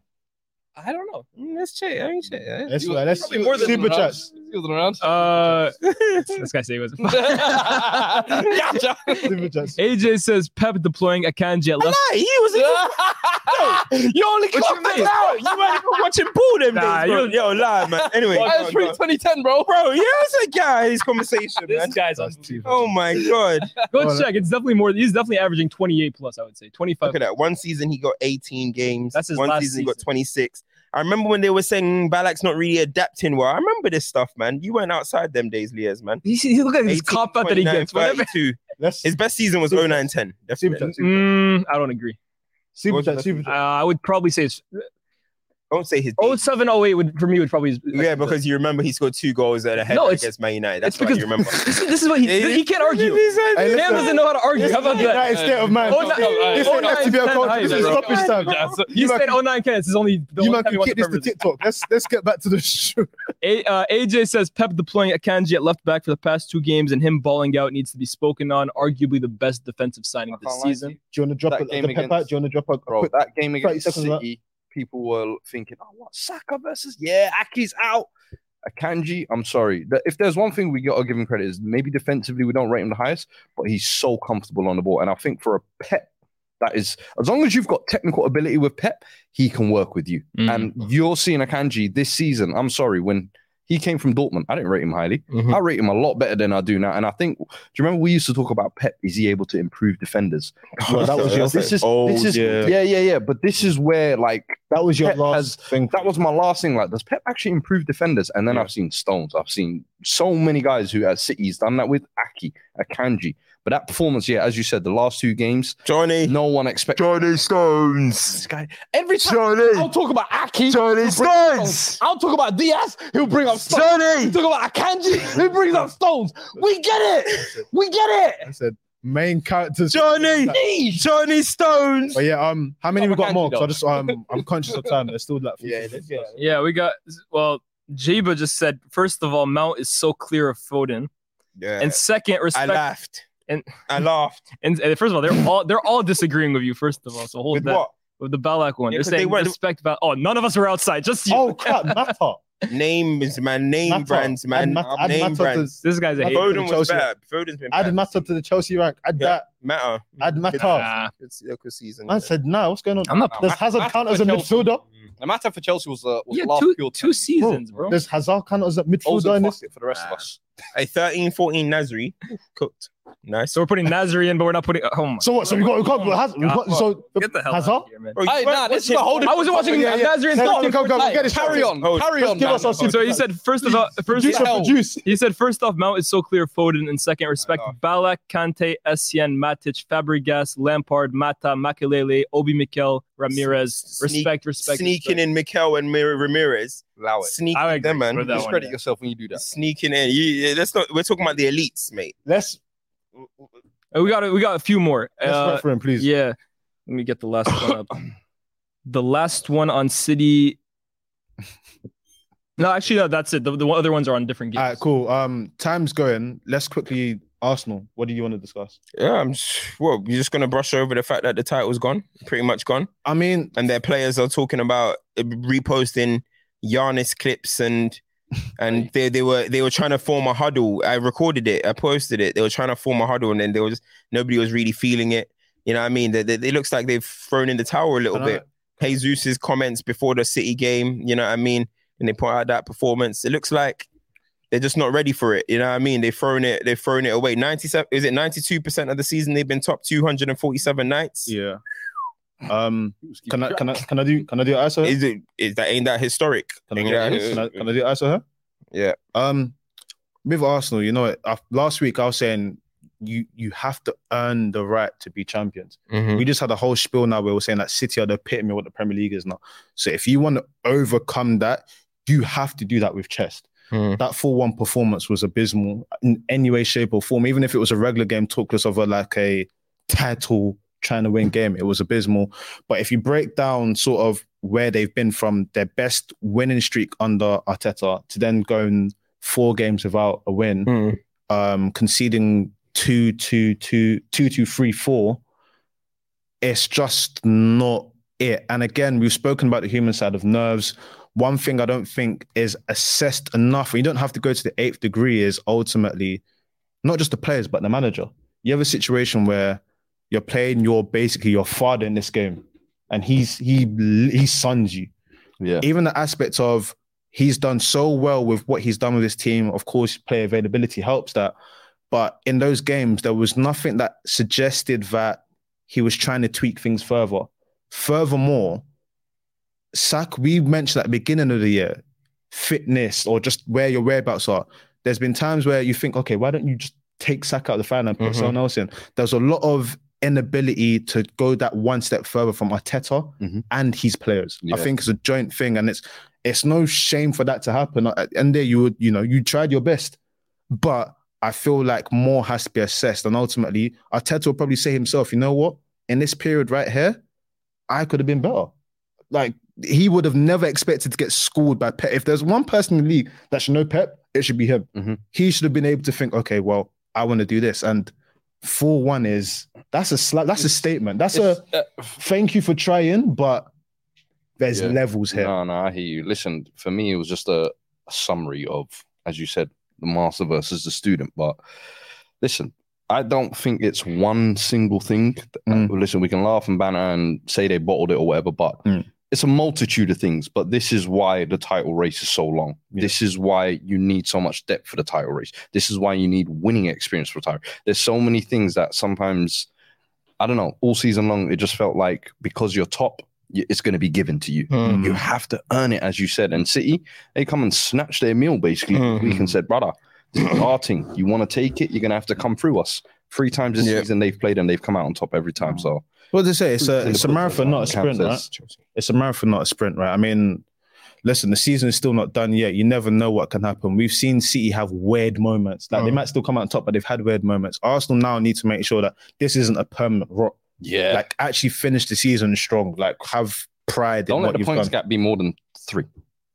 I don't know. Mm, Let's check. Let me check. Let's let's Probably more than super around. chats. He wasn't around. Uh, this guy say he wasn't. gotcha. AJ says Pep deploying Akanji at left. Nah, he was. you only What you clocked mean? out. You weren't even watching ball them Nah, days, bro. you- Yo, lie, man. Anyway, That was pre 2010, bro. bro, yeah, it's a guy. His conversation, man. guy's That's too Oh my god! Go Oh, check. It's definitely more. He's definitely averaging 28 plus. I would say 25. Look at that. One season he got 18 games. That's his One last season he got 26. I remember when they were saying Ballack's not really adapting well. I remember this stuff, man. You weren't outside them days, Liaz, man. He, he look at this 18, cop out that he gets. Whatever. 32. His best season was 09 10. super Definitely. chat. Super chat. Mm, I don't agree. Super chat. the- Super Uh. I would probably say it's Don't say his. 07, 08 would for me would probably. Yeah, because you remember he scored two goals at a head No, it's- against Man United. That's why because you remember. this, is- this is what he he can't argue. Hey, Cam doesn't know how to argue. How about that? United state of mind. Oh, no, This oh, ain't nine, FTBL ten culture. This is bro. stoppage time. You You said man- 09 Ken. This is only the You only man time can watch this to Premier League. TikTok. Let's let's get back to the show. A, uh, AJ says Pep deploying Akanji at left back for the past two games and him balling out needs to be spoken on. Arguably the best defensive signing this season. Do you want to drop That game the pep against- Do you want to drop a, a Bro, quick? that game against. City, people were thinking, oh, what? Saka versus, yeah, Aki's out. Akanji, I'm sorry. If there's one thing we got to give him credit is maybe defensively we don't rate him the highest, but he's so comfortable on the ball. And I think for a Pep, that is, as long as you've got technical ability with Pep, he can work with you. Mm. And you're seeing Akanji this season. I'm sorry, when he came from Dortmund, I didn't rate him highly. Mhm. I rate him a lot better than I do now. And I think, do you remember we used to talk about Pep? Is he able to improve defenders? Well, that was your this is old, this is yeah. yeah. yeah yeah but this is where like That was your Pep last thing. that was my last thing like does Pep actually improve defenders and then Yeah. I've seen Stones I've seen so many guys who at City's done that with Aki Akanji but that performance yeah as you said the last two games Johnny. no one expected Johnny Stones. this guy every time Johnny. I'll talk about Aki Johnny he'll bring up Stones. I'll talk about Diaz he'll bring up Stones Johnny. He'll talk about Akanji he brings up Stones we get it we get it I said main characters. Johnny. Niche. Johnny Stones. But yeah, um, how many we got more? more? 'Cause I just um, I'm conscious of time. There's still like Yeah, yeah. Yeah, we got well. Jaba just said first of all, Mount is so clear of Foden, Yeah. and second, respect. I respect. laughed. And- I laughed. And, and first of all, they're all they're all disagreeing with you. First of all, so hold With that what? with the Ballack one. Yeah, they're 'cause they saying weren't- respect about. Oh, none of us were outside. Just you. Oh crap, Mata. Names, man. Name Mata. brands, man. Add Mat- add Name Mata to- this guy's a Foden hater. Foden was Chelsea. bad. Foden's been Add bad. Mata to the Chelsea rank. Add Yeah. that. Matter. Add Mata. Nah, Good, se- good season. I said, nah, what's going on? I'm not. Does Hazard Mata count for as a Chelsea. midfielder? the matter for Chelsea was, uh, was Yeah, last two pure two seasons, bro. Does Hazard count as a midfielder in Ozil this? for the rest of us A 13 14 Nasri cooked. Nice. So we're putting Nasri in, but we're not putting. Oh my. So what? So we got we got, Haz- we got so Get the hell Hazard? out of here, man. Bro, Hey, nah, this is it- a whole I wasn't watching Yeah, yeah. Nasri and Come on, Stockton. come, come, get carry on, Hold- carry on. give us our So he said first of all, first Produce hell. produce. he said first off, Mount is so clear. Foden in second, respect Oh. Ballack, Kante, Essien, Matic, Fabregas, Lampard, Mata, Makelele, Obi Mikel, Ramires. Sneak- Respect, respect. Sneaking in Mikel and Mir- Ramires. Allow it. Sneaking I agree them, man. with that one, Discredit yourself when you do that. Sneaking in. You, yeah, that's not. We're talking about the elites, mate. Let's We got we got a few more. let's Uh, wait for him, please. Yeah. Let me get the last one up. The last one on City. No, actually, no, that's it. The, the other ones are on different games. All right, cool. Um, time's going. Let's quickly Arsenal. What do you want to discuss? Yeah, I'm. Just, well, you're just gonna brush over the fact that the title's gone, pretty much gone, I mean, and their players are talking about uh, reposting Giannis clips and. And they, they were they were trying to form a huddle. I recorded it. I posted it. They were trying to form a huddle, and then there was nobody was really feeling it. You know what I mean? They, they, it looks like they've thrown in the towel a little I bit. Jesus's comments before the City game, you know what I mean? And they point out that performance. It looks like they're just not ready for it. You know what I mean? They've thrown it, they've thrown it away. 97 is it 92% of the season they've been top 247 nights? yeah. Um, can I can I can I do can I do ISO? Is it is that ain't that historic? Can I, Ain't do, that- can I, can I do ISO here? Yeah. Um, with Arsenal, you know, what, last week I was saying you you have to earn the right to be champions. Mhm. We just had a whole spiel now where we're saying that City are the epitome of what the Premier League is now. So if you want to overcome that, you have to do that with chest. Mhm. That 4 1 performance was abysmal in any way, shape, or form. Even if it was a regular game, talkless of a like a title trying to win game, it was abysmal. But if you break down sort of where they've been from their best winning streak under Arteta to then going four games without a win, Mhm. um, conceding two, two, two, two, two, three, four, it's just not it. And again, we've spoken about the human side of nerves. One thing I don't think is assessed enough, and you don't have to go to the eighth degree, is ultimately not just the players, but the manager. You have a situation where you're playing your basically your father in this game, and he's he he sons you Yeah. even the aspect of he's done so well with what he's done with his team. Of course, player availability helps that. But in those games, there was nothing that suggested that he was trying to tweak things further. Furthermore, Sak, we mentioned at the beginning of the year, fitness or just where your whereabouts are. There's been times where you think, okay, why don't you just take Sak out of the fan and put Mhm. someone else in? There's a lot of inability to go that one step further from Arteta Mhm. and his players. I think it's a joint thing, and it's it's no shame for that to happen. The end there, you would, you know, you tried your best, but I feel like more has to be assessed, and ultimately, Arteta will probably say himself, you know what, in this period right here, I could have been better. Like he would have never expected to get schooled by Pep. If there's one person in the league that should know Pep, it should be him. Mhm. He should have been able to think, okay, well, I want to do this, and four one is that's a that's a statement. That's a uh, thank you for trying, but there's Yeah. levels here. No, no, I hear you. Listen, for me, it was just a, a summary of, as you said, the master versus the student. But listen, I don't think it's one single thing. Mm. Listen, we can laugh and banter and say they bottled it or whatever, but Mm. It's a multitude of things. But this is why the title race is so long. Yeah. This is why you need so much depth for the title race. This is why you need winning experience for title. There's so many things that sometimes, I don't know, all season long, it just felt like because you're top, it's going to be given to you. Mhm. You have to earn it, as you said. And City, they come and snatch their meal basically. Mhm. We can said, brother, this is our thing. You want to take it, you're gonna have to come through us. Three times this Yeah. season they've played and they've come out on top every time. So What did they say? It's a it's a marathon, not a Camp sprint, right? It's a marathon, not a sprint, right? I mean, listen, the season is still not done yet. You never know what can happen. We've seen City have weird moments. Like they Mm. might still come out on top, but they've had weird moments. Arsenal now need to make sure that this isn't a permanent rot. Yeah. Like actually finish the season strong. Like have pride Don't in let what the you've points done. gap be more than three.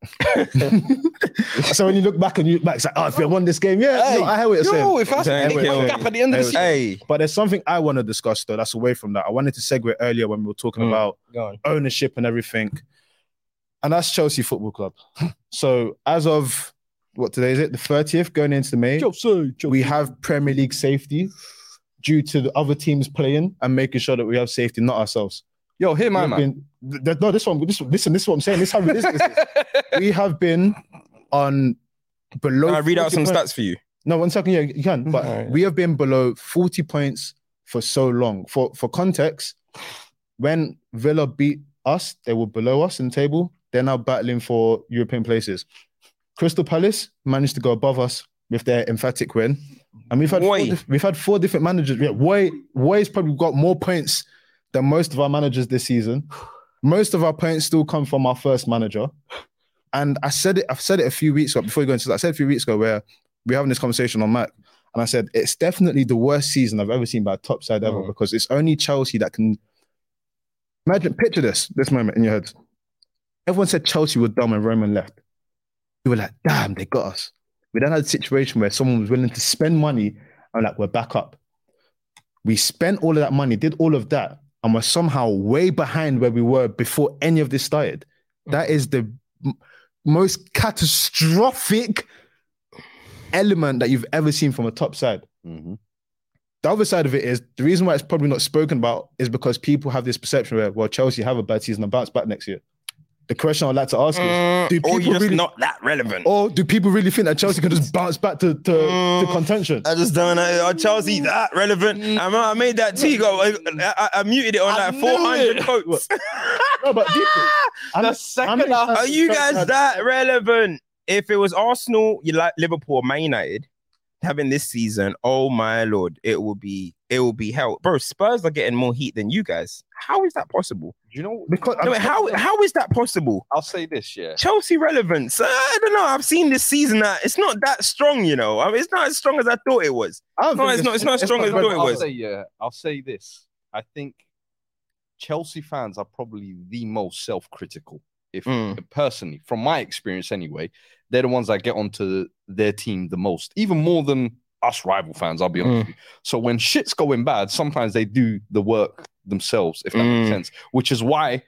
so when you look back and you look back, it's like, oh, if they won this game, yeah, Hey, no, I hear what you're saying. If that's a Thank eight gap at the end of the season. Hey, But there's something I want to discuss though. That's away from that. I wanted to segue earlier when we were talking Mm. about ownership and everything. And that's Chelsea Football Club. so as of what today is it? The 30th going into May, we have Premier League safety due to the other teams playing and making sure that we have safety, not ourselves. Yo, here, my man. been- th- no, this one, this listen, this is what I'm saying. This is how this is. We have been on below. Can I read out some points. stats for you? No, one second. Yeah, you can. But Alright. we have been below 40 points for so long. For for context, when Villa beat us, they were below us in the table. They're now battling for European places. Crystal Palace managed to go above us with their emphatic win. And we've had four, Roy. dif- we've had four different managers. Yeah, Roy, Roy's probably got more points than most of our managers this season. Most of our points still come from our first manager. And I said it, I've said it a few weeks ago before you go into that. I said a few weeks ago where we're having this conversation on Mac. And I said, it's definitely the worst season I've ever seen by a top side ever Mm. because it's only Chelsea that can imagine, picture this, this moment in your head. Everyone said Chelsea were dumb when Roman left. We were like, damn, they got us. We then had a situation where someone was willing to spend money and like, we're back up. We spent all of that money, did all of that, and we're somehow way behind where we were before any of this started. That is the m- most catastrophic element that you've ever seen from a top side. Mhm. The other side of it is the reason why it's probably not spoken about is because people have this perception where, well, Chelsea have a bad season and bounce back next year. The question I'd like to ask is, Mm, do people you're just really- not that relevant. or do people really think that Chelsea can just bounce back to, to, to Mm. contention? I just don't know. Are Chelsea that relevant? I, I made that tweet. Go. I, I, I muted it on I like 400 it. quotes. No, but deep- The I'm second excited half- Are you guys that relevant? If it was Arsenal, you like Liverpool, Man United having this season, oh my lord, it will be it will be hell, bro. Spurs are getting more heat than you guys. How is that possible? Do you know? Because No, wait, how how is that possible? I'll say this, yeah. Chelsea relevance? Uh, I don't know. I've seen this season that it's not that strong. You know, I mean, it's not as strong as I thought it was. I No, think it's not- it's not as strong as I thought it I'll was. say yeah. I'll say this. I think Chelsea fans are probably the most self-critical. If Mm. personally, from my experience anyway, they're the ones that get onto their team the most, even more than us rival fans. I'll be honest Mm. with you. So when shit's going bad, sometimes they do the work themselves, if that makes Mm. sense. Which is why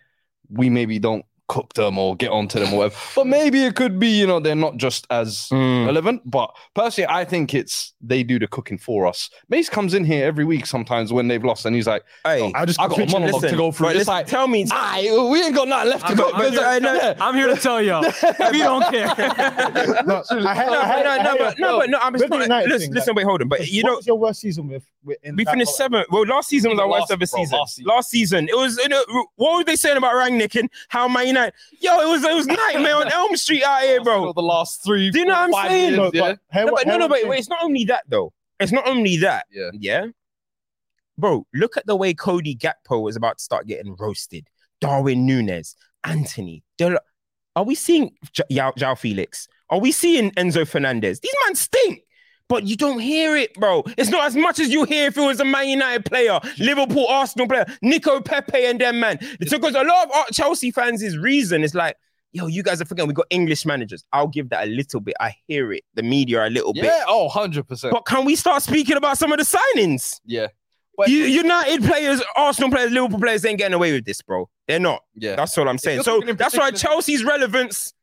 we maybe don't cook them or get onto them or whatever. But maybe it could be, you know, they're not just as Mm. relevant. But personally, I think it's they do the cooking for us. Mace comes in here every week sometimes when they've lost, and he's like, Hey, I just I got a picture- monologue to go through. but It's listen, like, tell me, Aye, we ain't got nothing left to I'm, cook. I'm here, like, I know- yeah. I'm here to tell y'all. we don't care. No, I had- no, I had- no, I had no, but no, but no. I'm just the not. United Listen, thing, listen, wait, hold on. But you know, your worst season with? with in we finished seventh. Well, last season was our worst ever season. last season. It was. You know, what were they saying about Rangnick and how Man United? Yo, it was it was nightmare on Elm Street out here, bro. The last three, Do you know what I'm saying? years, No, yeah. but, hey, No, what- but no, no, but it's not only that though. It's not only that. Yeah. Yeah. Bro, look at the way Cody Gakpo was about to start getting roasted. Darwin Nunez, Antony. Del- Are we seeing J- Yao, Joao Felix? Are we seeing Enzo Fernandez? These men stink. But you don't hear it, bro. It's not as much as you hear if it was a Man United player, Liverpool, Arsenal player, Nico Pepe and them, man. It's because a lot of Chelsea fans' reason is like, yo, you guys are forgetting we got English managers. I'll give that a little bit. I hear it. The media a little bit. Yeah, oh, 100%. But can we start speaking about some of the signings? yeah. But You, United players, Arsenal players, Liverpool players ain't getting away with this, bro. They're not. yeah. That's all I'm saying. So that's why Chelsea's relevance.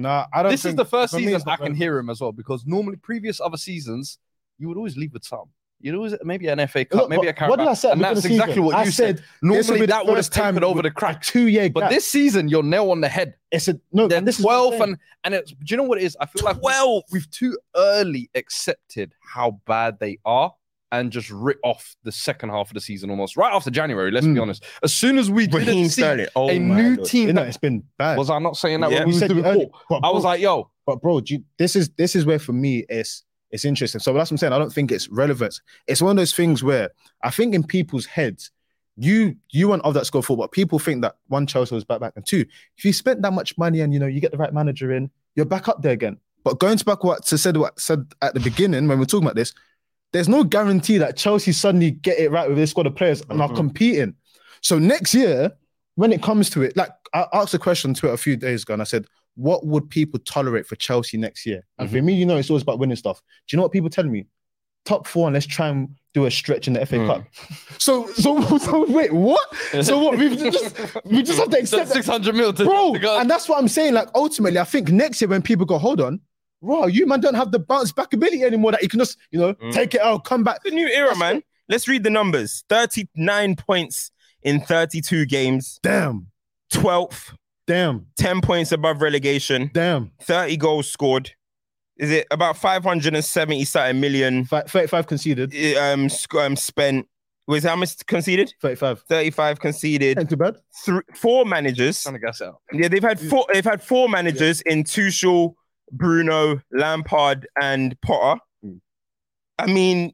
Nah, I don't. This is the first season I can hear him as well because normally previous other seasons you would always leave with some. You'd always maybe an FA Cup, Look, maybe a what- What did I say? And that's exactly season? what I you said. said. Normally that would have taken over the crack. two-year But this season, you're nail on the head. it's a no. They're and this is what 12 saying. and and it's do you know what it is? I feel like well we've too early accepted how bad they are and just rip off the second half of the season almost right after January. Let's be Mm. honest. As soon as we Raheem didn't see. Oh a new Lord. team, You know, that- it's been bad. was I not saying that Yeah. when we said before? but I was bro- like, yo, But bro, do you, this is this is where for me it's it's interesting. So that's what I'm saying. I don't think it's relevant. It's one of those things where I think in people's heads, you you want of that score football. People think that one Chelsea was back back and two. If you spent that much money and you know you get the right manager in, you're back up there again. But going to back what to said what said at the beginning when we we're talking about this, there's no guarantee that Chelsea suddenly get it right with this squad of players and are Mhm. competing. So next year, when it comes to it, like I asked a question to it a few days ago, and I said, "What would people tolerate for Chelsea next year?" And for me, you know, it's always about winning stuff. Do you know what people tell me? Top four, and let's try and do a stretch in the FA Mm. Cup. So, so, so, wait, what? So what? We just, we just have to accept six hundred mil to, bro. to. And that's what I'm saying. Like, ultimately, I think next year when people go, hold on, bro, you man don't have the bounce back ability anymore. That you can just, you know, Mm. take it out, come back. The new era, That's man. Let's read the numbers 39 points in 32 games, Damn, 12th, damn, 10 points above relegation, damn. 30 goals scored. is it about 570 something million Fi- 35 conceded. um, sc- um spent. Was how much conceded? 35. 35 conceded. Ain't too bad. Three, four managers. Trying to gas out. Yeah, they've had four. They've had four managers in Tuchel, Bruno, Lampard, and Potter. Mm. I mean,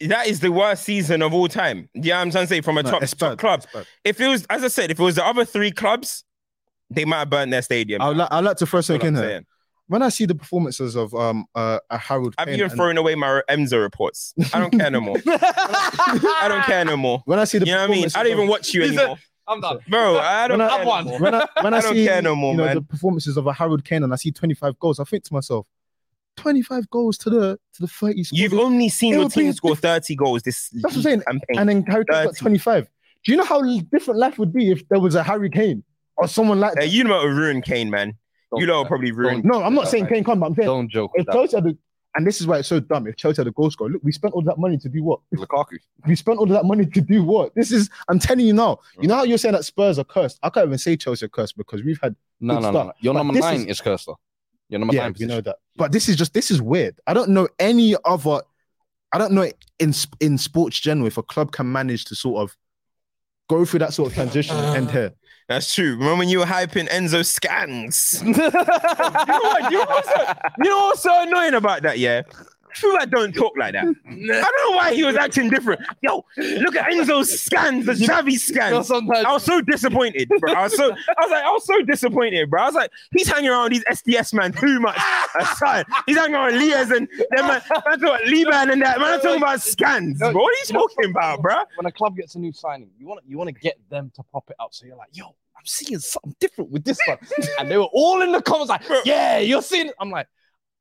that is the worst season of all time. Yeah, I'm trying to say from a No, top, it's top club. If it was, as I said, if it was the other three clubs, they might have burnt their stadium. I'd, like, I'd like to throw That's what something in I'm here. When I see the performances of um uh, a Harold I've Kane even thrown away my Emza reports. I don't care no more. I don't care no more. when I see the You know what I mean? I don't even watch you He's a- anymore, I'm done. bro. I don't When I- care Have no one. more. when I when I, I don't see care no more, you know man. the performances of a Harold Kane and I see 25 goals, I think to myself, 25 goals to the to the 30 scored. You've only seen It your would be team score 30 goals this That's what I'm saying. campaign. and then Harry Kane got 25. Do you know how different life would be if there was a Harry Kane or someone like Uh, that? you know what ruin Kane, man. You know what probably ruin. No, I'm not saying Kane can't, but I'm saying Don't joke if. Chelsea had the, and this is why it's so dumb. If Chelsea had a goal scorer, look, we spent all that money to do what? Lukaku. We spent all that money to do what? This is, I'm telling you now. You know how you're saying that Spurs are cursed? I can't even say Chelsea are cursed because we've had No, Good no, no, stuff. no. Your But number nine is- is, Kirsta. Your number yeah, nine we position. know that. But this is just this is weird. I don't know any other. I don't know in in sports general if a club can manage to sort of go through that sort of transition and end uh, here. That's true. Remember when you were hyping Enzo scans? you know what? You know what's so, annoying about that? Yeah. Feel don't talk like that. I don't know why he was acting different. Yo, look at Enzo's scans, the Xavi scans. I was so disappointed, bro. I was so I was like, I was so disappointed, bro. I was like, he's hanging around with these SDS man too much. Aside. He's hanging around with Leas and them man, man talking Liban and that. Man, I'm talking about scans, bro. What are you talking about, bro? when a club gets a new signing, you want to you want to get them to prop it up. So you're like, yo, I'm seeing something different with this one. and they were all in the comments like, yeah, you're seeing. I'm like,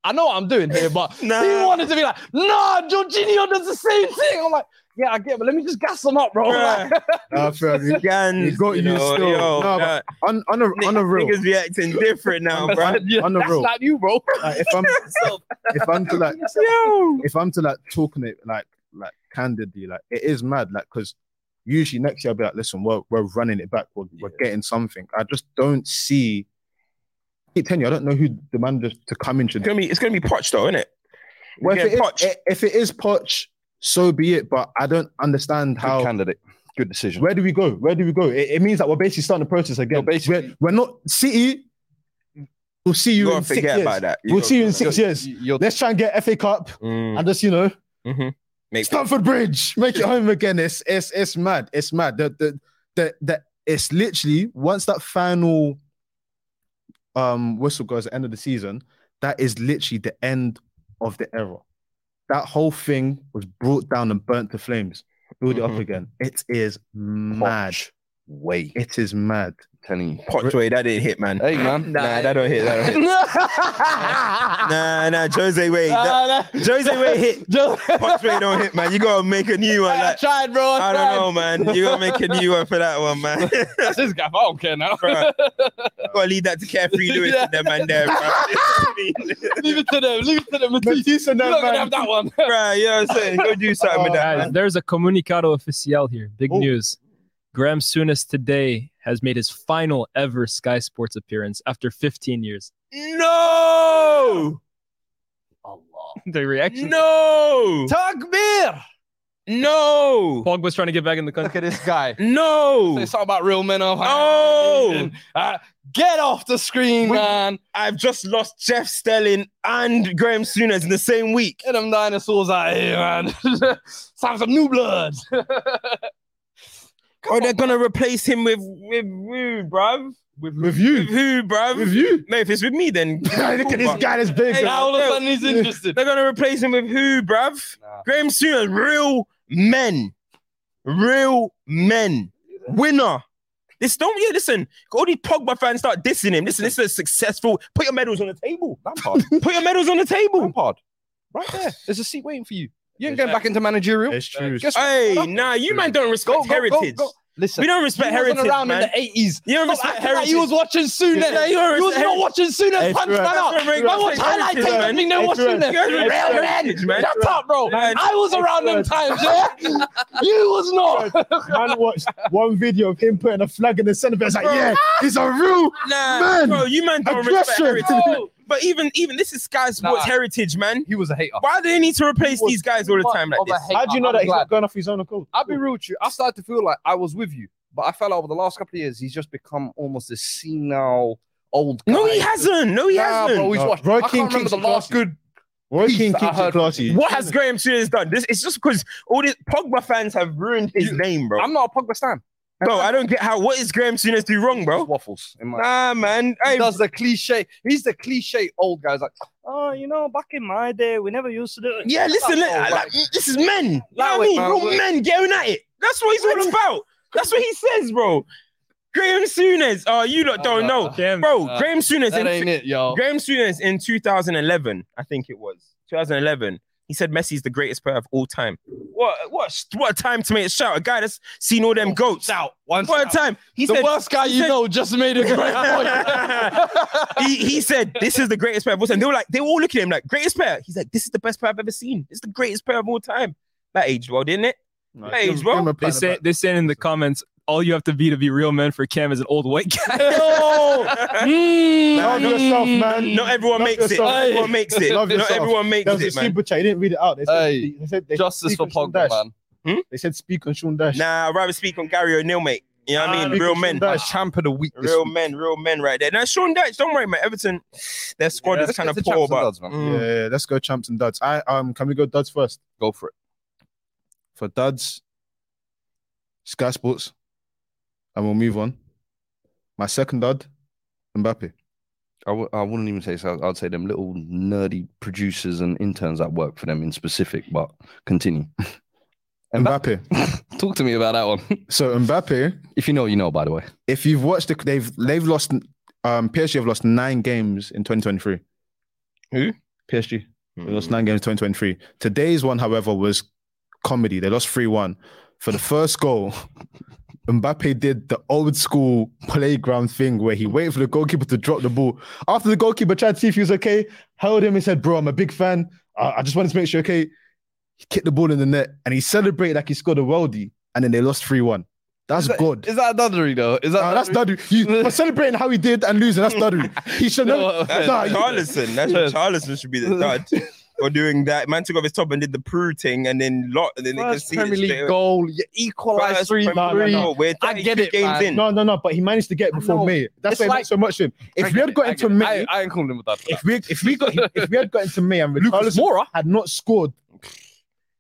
I know what I'm doing here, but Nah. he wanted to be like, nah, Jorginho does the same thing. I'm like, yeah, I get, it, but let me just gas them up, bro. Bruh. Like, Uh, you- Scans, He got you know, still. yo, No, nah, on on a on a real. Niggas be acting different now, bro. yeah, on the that's real. not you, bro. Like, if I'm if I'm to like Yo. if I'm to like talking it like like candidly, like it is mad, like because usually next year I'll be like, listen, we're we're running it back, we're, we're getting something. I just don't see. I keep telling you, I don't know who the manager to come in should. It's gonna be it's gonna be Poch though, isn't it? Well, if, Get it is, Poch. if it is Poch, so be it. But I don't understand Good how. candidate. Good decision. Where do we go? Where do we go? It, it means that we're basically starting the process again. No, basically- we're, we're not City. We'll see You you in six years. about that. We'll see you in six years. You're, Let's try and get FA Cup Mm, and just you know mhm. Make Stamford Bridge, make it home again. It's it's it's mad. It's mad. The the the, the it's literally once that final um whistle goes at the end of the season, that is literally the end of the era. That whole thing was brought down and burnt to flames. Build it up Mhm. again. It is mad. Way. It is mad. Telling you. Poch that didn't hit, man. Hey, man. Nah, that don't hit. That don't hit. Nah, nah, Jose way. that- Jose way hit. Poch way don't hit, man. You gotta make a new one. I Like, tried, bro. I don't know, man. You gotta make a new one for that one, man. That's his gap. I don't care now. Bruh. gotta leave that to Carefree Lewis Yeah. and them man there, bro. leave it to them. Leave it to them. Matisse and You're that not gonna man. have that one. Bruh, you know what I'm saying? Go do something with oh, that, Guys, man. there's a comunicado oficial here. Big Oh. news. Graham Souness today has made his final ever Sky Sports appearance after 15 years. No! The reaction. No! Takbir. No! Pogba's trying to get back in the country. Look at this guy. No! It's all about real men. Of Oh! Uh, get off the screen, Wait. man. I've just lost Jeff Stelling and Graham Souness in the same week. Get them dinosaurs out of here, man. It's time for some new blood. Oh, they're gonna replace him with with who, bruv? With With you. who, bruv? With you. No, if it's with me, then Look at this guy that's big. Hey, now all of a sudden he's interested. they're gonna replace him with who, bruv? Nah. Graham Souness, real men, real men, winner. This don't yeah. Listen, all these Pogba fans start dissing him. Listen, this is a successful. Put your medals on the table. Lampard. Put your medals on the table. Lampard. Right there. There's a seat waiting for you. You ain't It's going back into managerial. It's true. Guess Hey, what? nah, you man don't respect Go, go, go, heritage. go. Listen, We don't respect you wasn't heritage, around man. in the 80s. You don't respect acting like heritage. you was watching Soon. Yeah, you don't You was not watching Soon Hey, punch Stuart. man out. That's what Man Ray watch got highlight heritage, tapes man. they Hey, watching them. You guys Real respect men. man. Shut up, bro. Man. I was around them times, yeah? You was not. Man watched one video of him putting a flag in the center. It's like, yeah, he's a real Nah, Man, bro, you man don't respect aggression. heritage. Bro, But even even this is Sky Sports Nah. heritage, man. He was a hater. Why do they need to replace these guys all the time like much of a this? How do you know I'm that he's glad. not going off his own accord? I'll be real with you. I started to feel like I was with you, but I felt like over the last couple of years, he's just become almost this senile old guy. No, he hasn't. No, he Nah, hasn't. bro, he's No, watched. Roy I Keane can't remember the last good. Roy Peace Keane that I keeps it classy. What has Graham Souness done? This it's just because all these Pogba fans have ruined his You- name, bro. I'm not a Pogba stan. Bro, I don't get how. What is Graham Souness do wrong, bro? Waffles. In my, Nah, man. he Hey, does the cliche. He's the cliche old guy. He's like, oh, you know, back in my day, we never used to do it. yeah, listen, That's li- like, this is men. You know what I mean? man. Real men getting at it. That's what he's all about. That's what he says, bro. Graham Souness. Oh, you lot don't Uh, know, Cam, bro. uh, Graham Souness. That in ain't it, yo. Graham Souness in 2011, I think it was 2011. He said Messi's the greatest player of all time. What what what a time to make a shout? A guy that's seen all them goats. out. One What a time. He the said worst guy he you said- know just made a great point. he, he said this is the greatest player of all time. They were like, they were all looking at him like greatest player. He's like, this is the best player I've ever seen. This is the greatest player of all time. That aged well, didn't it? Nah, Hey, give him- bro. give him a pat They on the say back. they saying in the comments, all you have to be to be real men for Cam is an old white guy. Love yourself, man. Not everyone Love makes it. yourself. Not everyone makes it. Love Not everyone makes There was a it, man. super chat. He didn't read it out. They said, Hey, they said they Justice for on Pogba, Dash. man. They said speak on Sean Dyche. Nah, I'd rather speak on Gary O'Neill, mate. You know what I mean? Real men. Sean Dyche. Champ of the week. Real week. men, real men right there. Now, Sean Dyche, don't worry, man. Everton, their squad Yeah, is kind of poor, champs but duds, man. Mm. Yeah, yeah, let's go champs and duds. I um, can we go duds first? Go for it. For duds, Sky Sports, and we'll move on. My second dud, Mbappe. I w- I wouldn't even say so. I'd say them little nerdy producers and interns that work for them in specific, but continue. Mbappe. Mbappe. Talk to me about that one. So Mbappe, if you know, you know, by the way. if you've watched the, they've they've lost um PSG have lost nine games in 2023. Who? PSG. They Mm. lost nine games in 2023. Today's one, however, was comedy. They lost 3-1. For the first goal, Mbappe did the old school playground thing where he waited for the goalkeeper to drop the ball. After the goalkeeper tried to see if he was okay, held him and said, Bro, I'm a big fan. I, I just wanted to make sure, okay. He kicked the ball in the net and he celebrated like he scored a worldie. And then they lost 3-1. That's Is that- good. Is that duddery though? Is that Nah, that's Dadu. You, for celebrating how he did and losing, that's Dadu. He should know. That's Nah, you- That's what Richarlison should be the dud for doing that. Man took off his top and did the Peru thing, and then lot, and then they could First see Premier League straight goal, you equalize First three Premier no, three. no. We're I get it, games man. in. No, no, no. But he managed to get it before me. That's It's why it like- makes so much to him. If I we had got into get it. May, I, I ain't calling him with that. if we if we got if we had got into May and Lucas Richarlison Moura. had not scored,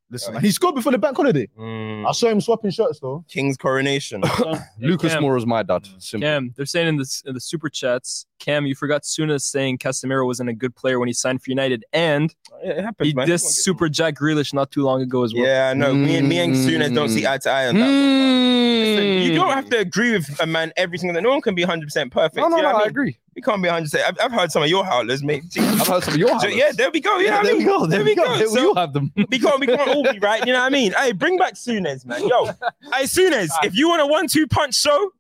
listen, and he scored before the bank holiday. Mm. I saw him swapping shirts though. King's coronation. Lucas Cam. is my dad. Simple. Cam, they're saying in the in the super chats, Cam, you forgot Souness saying Casemiro wasn't a good player when he signed for United, and Yeah, it happens, he man. dissed Super Jack Grealish not too long ago as well. Yeah, I know. Me and me and Souness mm. don't see eye to eye on that. Listen, you don't have mm. to agree with a man every single day. No one can be 100% perfect. No, no, you know no, I I mean? agree. You can't be 100%. I've, I've heard some of your howlers, mate. I've heard some of your So, yeah, there we go. You know I there mean? we go. There we go. So- we all have them. we can't, we can't all be right. You know what I mean? Hey, bring back Souness, man. Yo, hey, Souness, if you want a one-two punch show,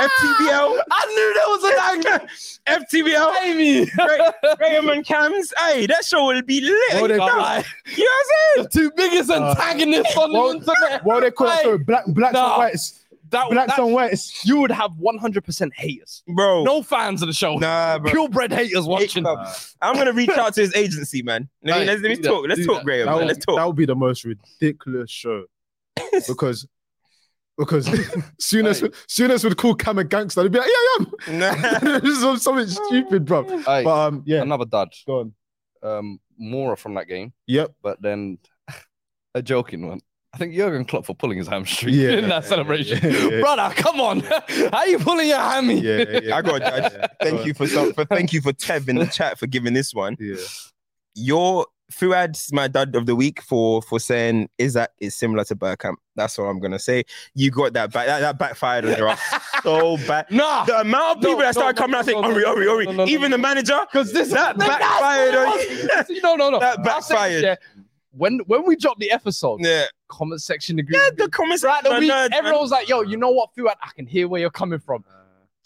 FTBL, I knew there was an angle. FTBL, Amy. Gra- Graham and Cams. Hey, that show will be lit. You they know got- what I'm saying? The two biggest Uh, antagonists on well- the internet. What they call it? Hey, Sorry, black blacks nah. and whites. That, Blacks that- and whites. you would have 100% haters. Bro. No fans of the show. Nah, bro. Purebred haters watching. Hey, I'm gonna reach out to his agency, man. Let me, Hey, let's, let me do that, talk. Let's talk, that. Graham. That would, Let's talk. that would be the most ridiculous show because because Souness Hey. Souness would call Cam a gangster, they'd be like, yeah, yeah. Nah. this is something stupid, bro. Hey, But um, yeah, another dud. go on. Um, Moura from that game, Yep. but then a joking one. I think Jurgen Klopp for pulling his hamstring Yeah. in that celebration. Yeah, yeah. Brother, come on. How you pulling your hammy? Yeah, yeah. I got judge. Yeah, Thank go you for some, for thank you for Tev in the chat for giving this one. Yeah. Your Fuad's my dud of the week for for saying is that is similar to Bergkamp. That's what I'm gonna say. You got that back that, that backfired on your ass so bad. Nah. The amount of No, people that started no, coming out no, saying, no, Ori, no, Ori, Ori, no, no, even the manager, Because this That that's backfired what on it was. no, no, no. That I'll say this, backfired. yeah. When when we dropped the episode, yeah, comment section agreed. yeah, the comments right, the are week, nerds, man. everyone was like, "Yo, you know what, Fuad? I can hear where you're coming from."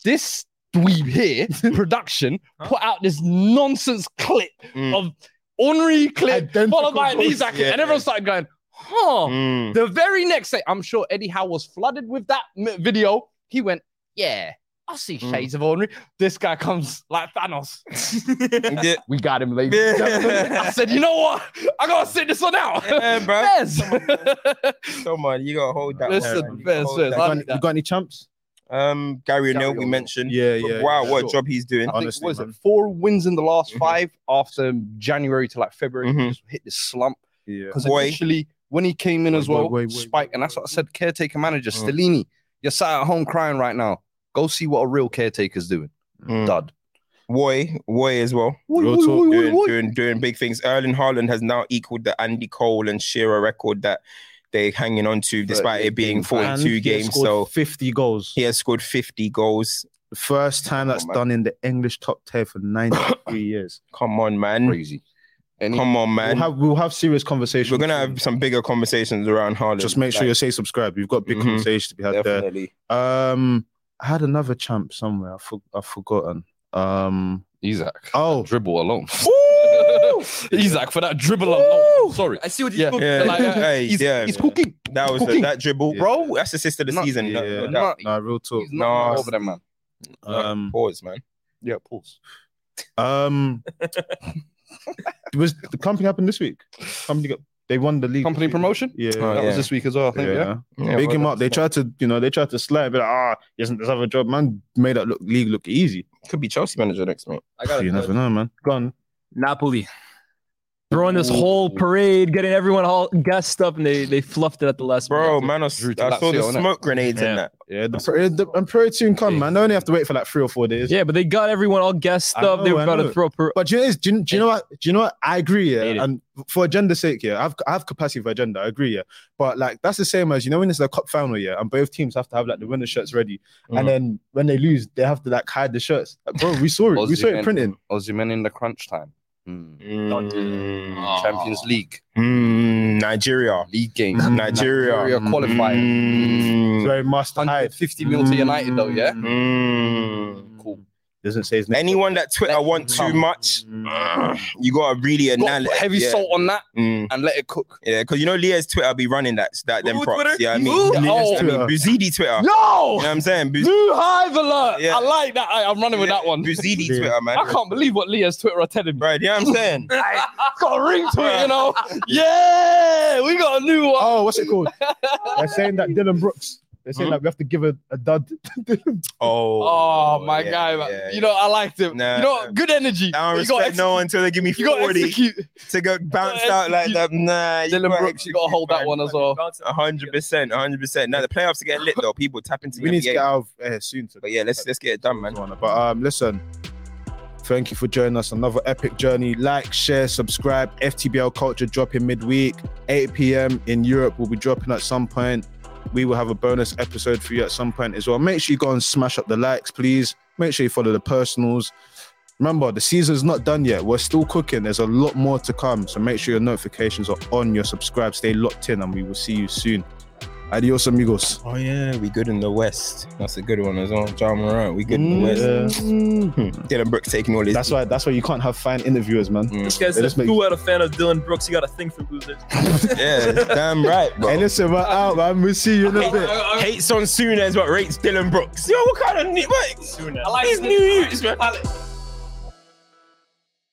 This dweeb here, production, Huh? put out this nonsense clip Mm. of Henry clip Identical followed by an voice. Isak, Yeah. and everyone started going, "Huh." Mm. The very next day, I'm sure Eddie Howe was flooded with that m- video. He went, "Yeah, I see Mm. shades of Henry. This guy comes like Thanos. Yeah, We got him, ladies. and gentlemen. I said, you know what? I gotta sit this one out. Yeah, bro. Yes. Come on, you gotta hold that. Listen, one, man. You Bez, gotta hold that. You got, any, like that. you got any champs? Um, Gary O'Neill, Gary we mentioned. Yeah, yeah. wow, yeah. what Sure. job he's doing. I think Honestly, what is man. it? Four wins in the last Mhm. five after January to like February. Mhm. He just hit this slump Yeah. because Boy. initially when he came in Boy, as well, boy, boy, Spike, boy, and that's what I said. Caretaker manager Mm. Stellini, you're sat at home crying right now. Go see what a real caretaker's doing. Mm. Dud. Woy, Woy as well. Real talk, doing, doing doing big things. Erling Haaland has now equaled the Andy Cole and Shearer record that they're hanging on to, despite it being 42 games. So 50 goals. he has scored 50 goals. The first time that's man. done in the English top 10 for 93 years. Come on, man. Crazy. And Come on, We'll man. have, we'll have serious conversations. We're gonna have some bigger conversations around Haaland. Just make sure you say subscribe. We've got big Mhm. conversations to be had definitely. there. Um, I had another champ somewhere. I for, I've forgotten. Um, Isak. oh, Dribble alone. Woo! Isak for that dribble alone. Sorry. I see what you Yeah, did. Yeah. Like, uh, Hey, he's, yeah. he's cooking. That was Cooking. that dribble, Yeah. bro. That's the assist of the Not- season. no- yeah. no doubt. Not- nah, real talk. He's not Nah. over them, man. Um, Pause, man. Yeah, pause. um, was the Kompany happened this week? Kompany got they won the league. Kompany this promotion? Yeah, Oh, that yeah. was this week as well, I think. Yeah. yeah. Yeah, Big well, him up. They tried to, you know, they tried to slide, but ah, isn't this other job? Man made that look league look easy. Could be Chelsea manager next, mate. I got You never it. know, man. Gone. Napoli. Throwing this whole parade, getting everyone all gassed up, and they they fluffed it at the last Bro, minute. man, I, s- Drew to I saw the Lazio, innit? smoke grenades Yeah. in that. Yeah, the, the, the and parade soon come, man. They only have to wait for like three or four days. Yeah, but they got everyone all gassed I up. they were I about know. to throw. Per- But do you know, what do you, do you know what? Do you know what? I agree, Hate it. yeah. And for agenda's sake, yeah, I've I have capacity for agenda. I agree, yeah. But like that's the same as you know when it's the cup final, yeah, and both teams have to have like the winner shirts ready, Mhm. and then when they lose, they have to like hide the shirts. Like, bro, we saw it. we saw it Osimhen- printing. Osimhen in the crunch time. Hmm. Mm. Champions League. Mm, Nigeria. League games. Mm, Nigeria. Nigeria qualifier. Mm. So it must hide. 150 mil to United, though, yeah? Mm. Cool. Doesn't say his name. Anyone that Twitter Let want him too much, Mm. you gotta really Got to analyze. put heavy yeah. salt on that Mm. and let it cook. Yeah, because you know Leah's Twitter be running that that them Who props. Twitter? Yeah, I mean, Who? I mean, Oh. I mean Buzidi Twitter. You No! know what I'm saying? Buz- New hive alert. Yeah. I like that. I, am running with that one. Buzidi Yeah. Twitter, man. I can't believe what Leah's Twitter are telling me. Bro, you know what I'm saying? I Got a ring to it, you know. Yeah, we got a new one. Oh, what's it called? They're saying that Dillon Brooks. They're saying Hmm? that we have to give a, a dud. Oh, Oh, my yeah, guy, man. yeah, you know, I liked him. Nah. you know, good energy. I don't you got respect no one until they give me You got 40 execute. to go bounce out like that. Nah, you Dillon gotta Brooks, you got to hold that one as well. A hundred percent, a hundred percent. Now the playoffs are getting lit though. People tap into we need to get out of here soon. To But yeah, let's let's get it done, man. But um, listen, thank you for joining us. Another epic journey. Like, share, subscribe. FTBL Culture dropping midweek, 8 p.m. in Europe. We'll be dropping at some point. We will have a bonus episode for you at some point as well. Make sure you go and smash up the likes, please. Make sure you follow the personals. Remember, the season's not done yet. We're still cooking. There's a lot more to come. So make sure your notifications are on. Your subscribe. Stay locked in, and we will see you soon. Adios, amigos. Oh yeah, we good in the West. That's a good one as well. Ja Morant, we good in the West. Yeah. Hmm. Dillon Brooks taking all his. That's why. That's why you can't have fine interviewers, man. Mm. This guy They make- "Who had a fan of Dillon Brooks? You got a thing for losers." Yeah, damn right, bro. Hey, listen, we're out, man. We'll see you in a Hey, bit. Hates on Soon as what rates Dillon Brooks. Yo, what kind of new? what? I like He's this. new youths, man.